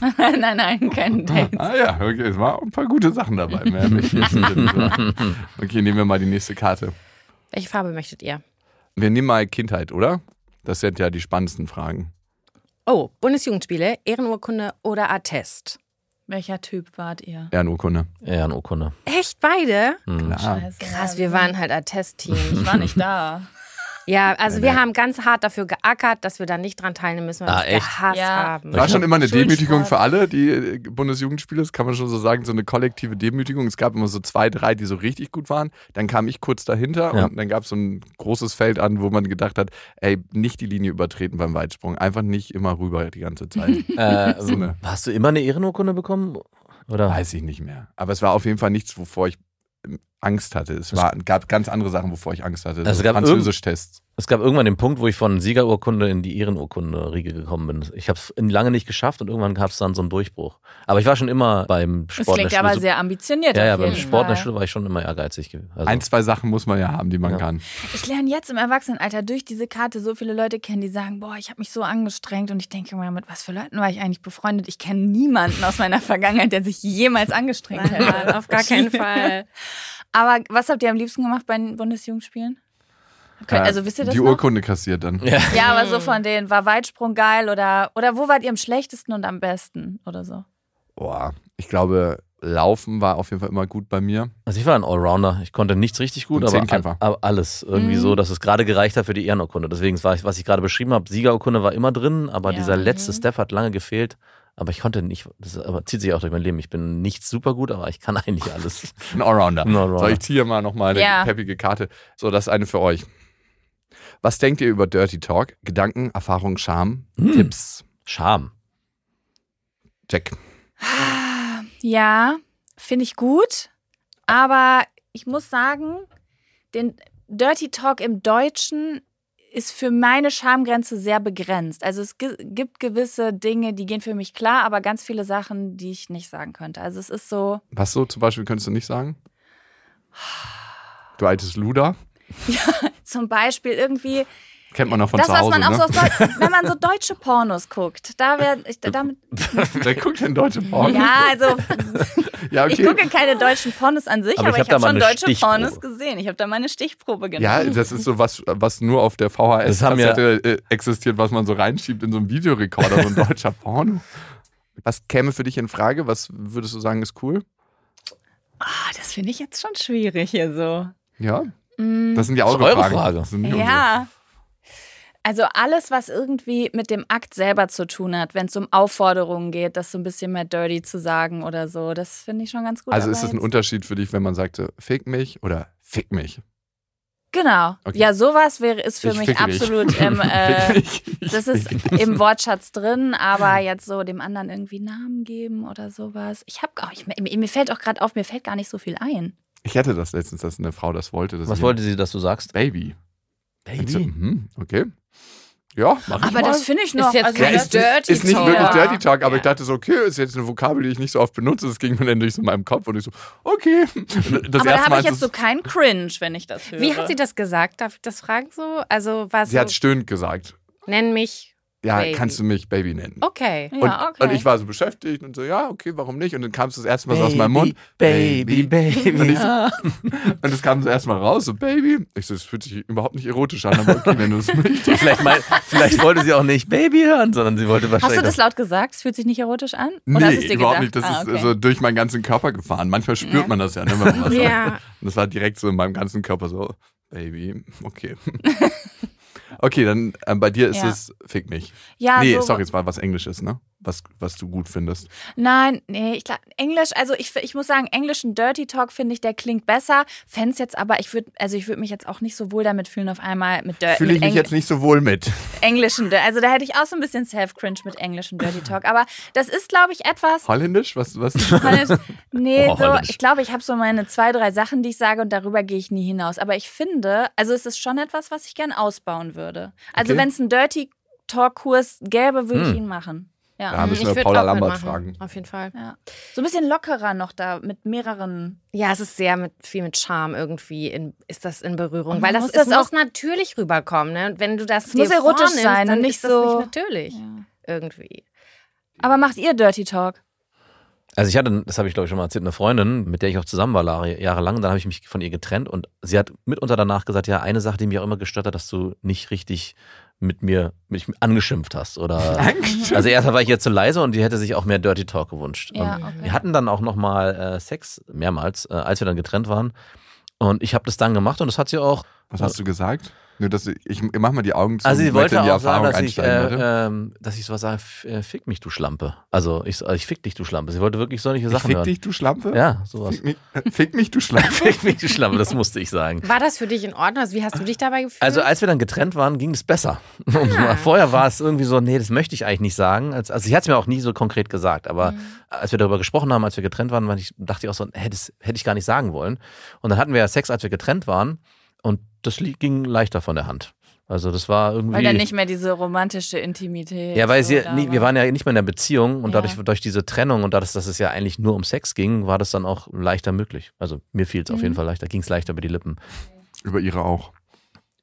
nein, nein, kein Date. Ah ja, okay, es waren ein paar gute Sachen dabei. Okay, nehmen wir mal die nächste Karte. Welche Farbe möchtet ihr? Wir nehmen mal Kindheit, oder? Das sind ja die spannendsten Fragen. Oh, Bundesjugendspiele, Ehrenurkunde oder Attest? Welcher Typ wart ihr? Ehrenurkunde. Ehrenurkunde. Echt beide? Hm. Klar. Scheiße, Krass, wir waren halt Attest-Team. Ich war nicht da. Ja, also wir haben ganz hart dafür geackert, dass wir da nicht dran teilnehmen müssen, weil Ah, wir es echt? gehasst Ja. haben. War schon immer eine. Demütigung für alle, die äh, Bundesjugendspiele. Das kann man schon so sagen, so eine kollektive Demütigung. Es gab immer so zwei, drei, die so richtig gut waren. Dann kam ich kurz dahinter Ja. und dann gab es so ein großes Feld an, wo man gedacht hat, ey, nicht die Linie übertreten beim Weitsprung. Einfach nicht immer rüber die ganze Zeit. Äh, So eine- hast du immer eine Ehrenurkunde bekommen? Oder? Weiß ich nicht mehr. Aber es war auf jeden Fall nichts, wovor ich Angst hatte. Es war, gab ganz andere Sachen, wovor ich Angst hatte. Also so Französisch-Tests. Es gab irgendwann den Punkt, wo ich von Siegerurkunde in die Ehrenurkunde-Riege gekommen bin. Ich habe es lange nicht geschafft und irgendwann gab es dann so einen Durchbruch. Aber ich war schon immer beim Das Sport in klingt aber sehr ambitioniert. ja, ja, beim Sport in der. Schule war ich schon immer ehrgeizig. gewesen. Also, Ein, zwei Sachen muss man ja haben, die man Ja. kann. Ich lerne jetzt im Erwachsenenalter durch diese Karte so viele Leute kennen, die sagen, boah, ich habe mich so angestrengt und ich denke mal, mit was für Leuten war ich eigentlich befreundet? Ich kenne niemanden aus meiner Vergangenheit, der sich jemals angestrengt. Mann, auf gar keinen Fall. Aber was habt ihr am liebsten gemacht bei den Bundesjugendspielen? Okay, also wisst ihr das die noch? Urkunde kassiert dann. ja. Ja, aber so von denen, war Weitsprung geil oder, oder wo wart ihr am schlechtesten und am besten oder so? Boah, ich glaube, Laufen war auf jeden Fall immer gut bei mir. Also ich war ein Allrounder. Ich konnte nichts richtig gut, aber, aber alles irgendwie Mhm. so, dass es gerade gereicht hat für die Ehrenurkunde. Deswegen war ich, was ich gerade beschrieben habe, Siegerurkunde war immer drin, aber Ja. dieser letzte Mhm. Step hat lange gefehlt. Aber ich konnte nicht, das aber zieht sich auch durch mein Leben. Ich bin nicht super gut, aber ich kann eigentlich alles. Ein Allrounder. Ein Allrounder. So, ich ziehe mal nochmal eine Ja. peppige Karte. So, das ist eine für euch. Was denkt ihr über Dirty Talk? Gedanken, Erfahrung, Scham, Hm. Tipps? Scham. Check. Ja, finde ich gut. Aber ich muss sagen, den Dirty Talk im Deutschen ist für meine Schamgrenze sehr begrenzt. Also es gi- gibt gewisse Dinge, die gehen für mich klar, aber ganz viele Sachen, die ich nicht sagen könnte. Also es ist so, Was so zum Beispiel könntest du nicht sagen? Du altes Luder. zum Beispiel irgendwie, Kennt man noch von das, zu was Hause, man auch ne? so wenn man so deutsche Pornos guckt, da wäre ich damit. Wer guckt denn deutsche Porn? Ja, also ja ich gucke keine deutschen Pornos an sich, Aber aber, ich hab habe mal schon deutsche Stichprobe. Pornos gesehen. Ich habe da meine Stichprobe genommen. Ja, das ist so was, was nur auf der haben ja- äh, existiert, was man so reinschiebt in so einen Videorekorder, so ein deutscher Porno. Was käme für dich in Frage? Was würdest du sagen, ist cool? Ah, das finde ich jetzt schon schwierig hier so. Ja, das sind ja Das eure. Frage. Ja. Also alles, was irgendwie mit dem Akt selber zu tun hat, wenn es um Aufforderungen geht, das so ein bisschen mehr dirty zu sagen oder so, das finde ich schon ganz gut. Also ist das ein Unterschied für dich, wenn man sagte, fick mich oder fick mich? Genau. Okay. Ja, sowas wäre ist für Ich mich absolut im, äh, das ist im Wortschatz drin, aber jetzt so dem anderen irgendwie Namen geben oder sowas. Ich habe mir, mir fällt auch gerade auf, mir fällt gar nicht so viel ein. Ich hatte das letztens, dass eine Frau das wollte. dass Was ich- wollte sie, dass du sagst? Baby. Ich so, Baby? mhm, okay. Ja, mach ich Aber das finde ich noch. jetzt also kein ja, ist, Dirty ist nicht Talk. wirklich. Dirty Talk, aber ich Ja. dachte so, okay, ist jetzt eine Vokabel, die ich nicht so oft benutze. Das ging mir dann durch so meinem Kopf und ich so, okay. Das aber da habe ich jetzt so keinen Cringe, wenn ich das höre. Wie hat sie das gesagt? Darf ich das fragen so? Also war sie so, hat stöhnend gesagt. nenn mich. Ja, Baby. kannst du mich Baby nennen? Okay. Und, Ja, okay. und ich war so beschäftigt und so, ja, okay, warum nicht? Und dann kam es das erste Mal so aus meinem Mund. Baby, Baby. Und ich so. Und es kam so erstmal raus, so Baby. Ich so, das fühlt sich überhaupt nicht erotisch an, aber okay, wenn du es möchtest. vielleicht, mal, vielleicht wollte sie auch nicht Baby hören, sondern sie wollte Hast wahrscheinlich. du das laut gesagt? Es fühlt sich nicht erotisch an? Oder Nee, hast es überhaupt gedacht? nicht. Das Ah, ist okay. so durch meinen ganzen Körper gefahren. Manchmal spürt Ja. man das ja, ne, wenn man was sagt. Ja. Und das war direkt so in meinem ganzen Körper so, Baby, okay. Okay, dann äh, bei dir ist Ja. es Fick mich. ja, nee, so, sorry, es war was Englisches, ne? Was, was du gut findest. Nein, nee, ich glaub, Englisch, also ich, ich muss sagen, englischen Dirty Talk finde ich, der klingt besser. Fände jetzt aber, ich würde, also ich würde mich jetzt auch nicht so wohl damit fühlen, auf einmal mit, Dir Fühle ich mich jetzt nicht so wohl mit. englischen, also da hätte ich auch so ein bisschen Self-Cringe mit englischen Dirty Talk. Aber das ist, glaube ich, etwas. Holländisch? Was, was? Holländisch- Nee, Oh, so, Holländisch. ich glaube, ich habe so meine zwei, drei Sachen, die ich sage und darüber gehe ich nie hinaus. Aber ich finde, also es ist schon etwas, was ich gern ausbauen würde. Also Okay. wenn es einen Dirty Talk-Kurs gäbe, würde ich Hm. ihn machen. Ja. Ja, müssen ich wir Paula auch Lambert mitmachen, fragen. Auf jeden Fall. Ja. So ein bisschen lockerer noch da mit mehreren. Ja, es ist sehr mit viel mit Charme irgendwie in, ist das in Berührung, weil das, das muss natürlich rüberkommen, ne? Und Wenn du das Es dir muss erotisch vornimmst, sein dann und nicht ist das so- nicht natürlich Ja. irgendwie. Aber macht ihr Dirty Talk? Also ich hatte, das habe ich glaube ich schon mal erzählt, eine Freundin, mit der ich auch zusammen war Jahre- jahrelang. Dann habe ich mich von ihr getrennt und sie hat mitunter danach gesagt, ja, eine Sache, die mich auch immer gestört hat, dass du nicht richtig mit mir mich angeschimpft hast. Oder also erst war ich ihr zu leise und die hätte sich auch mehr Dirty Talk gewünscht. Ja, und okay. Wir hatten dann auch nochmal äh, Sex mehrmals, äh, als wir dann getrennt waren. Und ich habe das dann gemacht und das hat sie auch. Was hast du gesagt? Nur, dass ich, ich mach mal die Augen zu. Also sie wollte auch sagen, Erfahrung dass ich, äh, ähm, dass ich sowas sage, äh, fick mich, du Schlampe. Also ich, so, ich fick dich, du Schlampe. Sie wollte wirklich solche ich Sachen fick hören. dich, du Schlampe? Ja, sowas. Fick mich, äh, fick mich du Schlampe. Fick mich, du Schlampe, das musste ich sagen. War das für dich in Ordnung? Also wie hast du dich dabei gefühlt? Also als wir dann getrennt waren, ging es besser. Mal- Vorher war es irgendwie so, nee, das möchte ich eigentlich nicht sagen. Als- Also ich hatte es mir auch nie so konkret gesagt, aber als wir darüber gesprochen haben, als wir getrennt waren, war ich, dachte ich auch so, hä, das hätte ich gar nicht sagen wollen. Und dann hatten wir ja Sex, als wir getrennt waren und das ging leichter von der Hand. Also das war irgendwie... Weil dann nicht mehr diese romantische Intimität. ja, weil so sie, nie, wir war. waren ja nicht mehr in der Beziehung und Ja. dadurch durch diese Trennung und dadurch, dass es ja eigentlich nur um Sex ging, war das dann auch leichter möglich. Also mir fiel es auf Mhm. jeden Fall leichter, ging es leichter über die Lippen. Über ihre auch.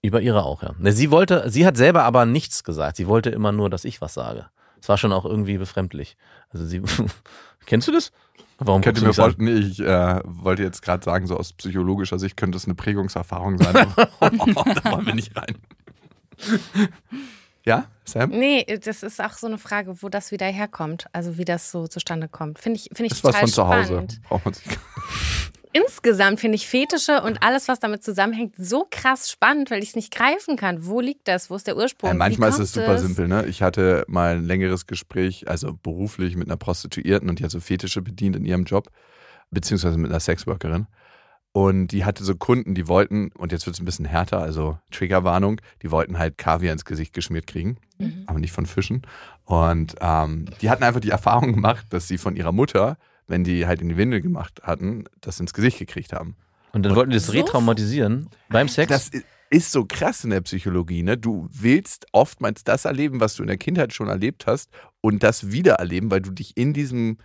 Über ihre auch, ja. Ne, Sie wollte, sie hat selber aber nichts gesagt. Sie wollte immer nur, dass ich was sage. Das war schon auch irgendwie befremdlich. Also sie, kennst du das? Warum Könnte mir vorstellen, nee, ich äh, wollte jetzt gerade sagen, so aus psychologischer Sicht könnte es eine Prägungserfahrung sein. aber da wollen wir nicht rein. Ja, Sam? nee, das ist auch so eine Frage, wo das wieder herkommt. Also wie das so zustande kommt. Finde ich, finde ich Das ist was total von zu Hause. spannend. Braucht man sich. insgesamt finde ich Fetische und alles, was damit zusammenhängt, so krass spannend, weil ich es nicht greifen kann. Wo liegt das? Wo ist der Ursprung? Ja, manchmal ist es super simpel. Ne? Ich hatte mal ein längeres Gespräch, also beruflich mit einer Prostituierten und die hat so Fetische bedient in ihrem Job, beziehungsweise mit einer Sexworkerin. Und die hatte so Kunden, die wollten, und jetzt wird es ein bisschen härter, also Triggerwarnung, die wollten halt Kaviar ins Gesicht geschmiert kriegen, aber nicht von Fischen. Und ähm, die hatten einfach die Erfahrung gemacht, dass sie von ihrer Mutter, wenn die halt in die Windel gemacht hatten, das ins Gesicht gekriegt haben. Und dann wollten die das So? retraumatisieren beim Sex. Das ist so krass in der Psychologie, ne? Du willst oftmals das erleben, was du in der Kindheit schon erlebt hast und das wieder erleben, weil du dich in diesem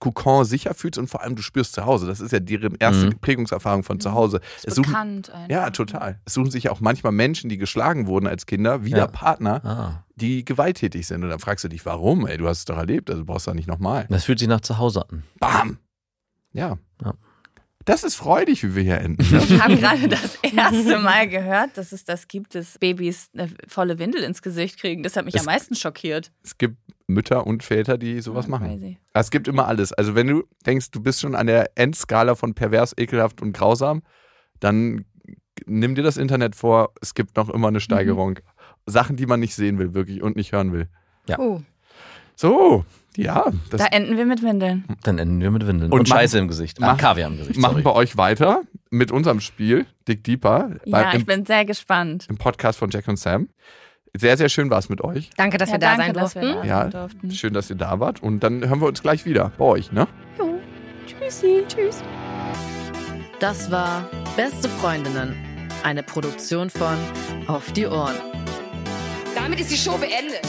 Kokon sicher fühlst und vor allem du spürst zu Hause. Das ist ja deren erste Mhm. Prägungserfahrung von zu Hause. Ist Es suchen, bekannt einfach. ja, total. Es suchen sich ja auch manchmal Menschen, die geschlagen wurden als Kinder, wieder Ja. Partner, ah, die gewalttätig sind. Und dann fragst du dich, warum? Ey, du hast es doch erlebt, also brauchst du da nicht nochmal. das fühlt sich nach zu Hause an. Bam! Ja. Ja. Das ist freudig, wie wir hier enden. Ne? Wir haben gerade das erste Mal gehört, dass es das gibt, dass Babys eine volle Windel ins Gesicht kriegen. Das hat mich Es- am meisten schockiert. es gibt Mütter und Väter, die sowas Ja, machen. crazy. Es gibt immer alles. Also wenn du denkst, du bist schon an der Endskala von pervers, ekelhaft und grausam, dann nimm dir das Internet vor. Es gibt noch immer eine Steigerung. Sachen, die man nicht sehen will, wirklich und nicht hören will. Oh. So, ja, das Da enden wir mit Windeln. Dann enden wir mit Windeln. Und Und, machen- Scheiße im Gesicht. Ah, machen- Kaviar im Gesicht. machen sorry. wir euch weiter mit unserem Spiel Dick Deeper Ja, beim, ich im, bin sehr gespannt. im Podcast von Jack und Sam. Sehr, sehr schön war es mit euch. Danke, dass ja, wir da danke, sein dass wir durften. da Ja, durften. Schön, dass ihr da wart. Und dann hören wir uns gleich wieder bei euch, ne? Tschüssi. Tschüss. Das war Beste Freundinnen, eine Produktion von Auf die Ohren. Damit ist die Show beendet.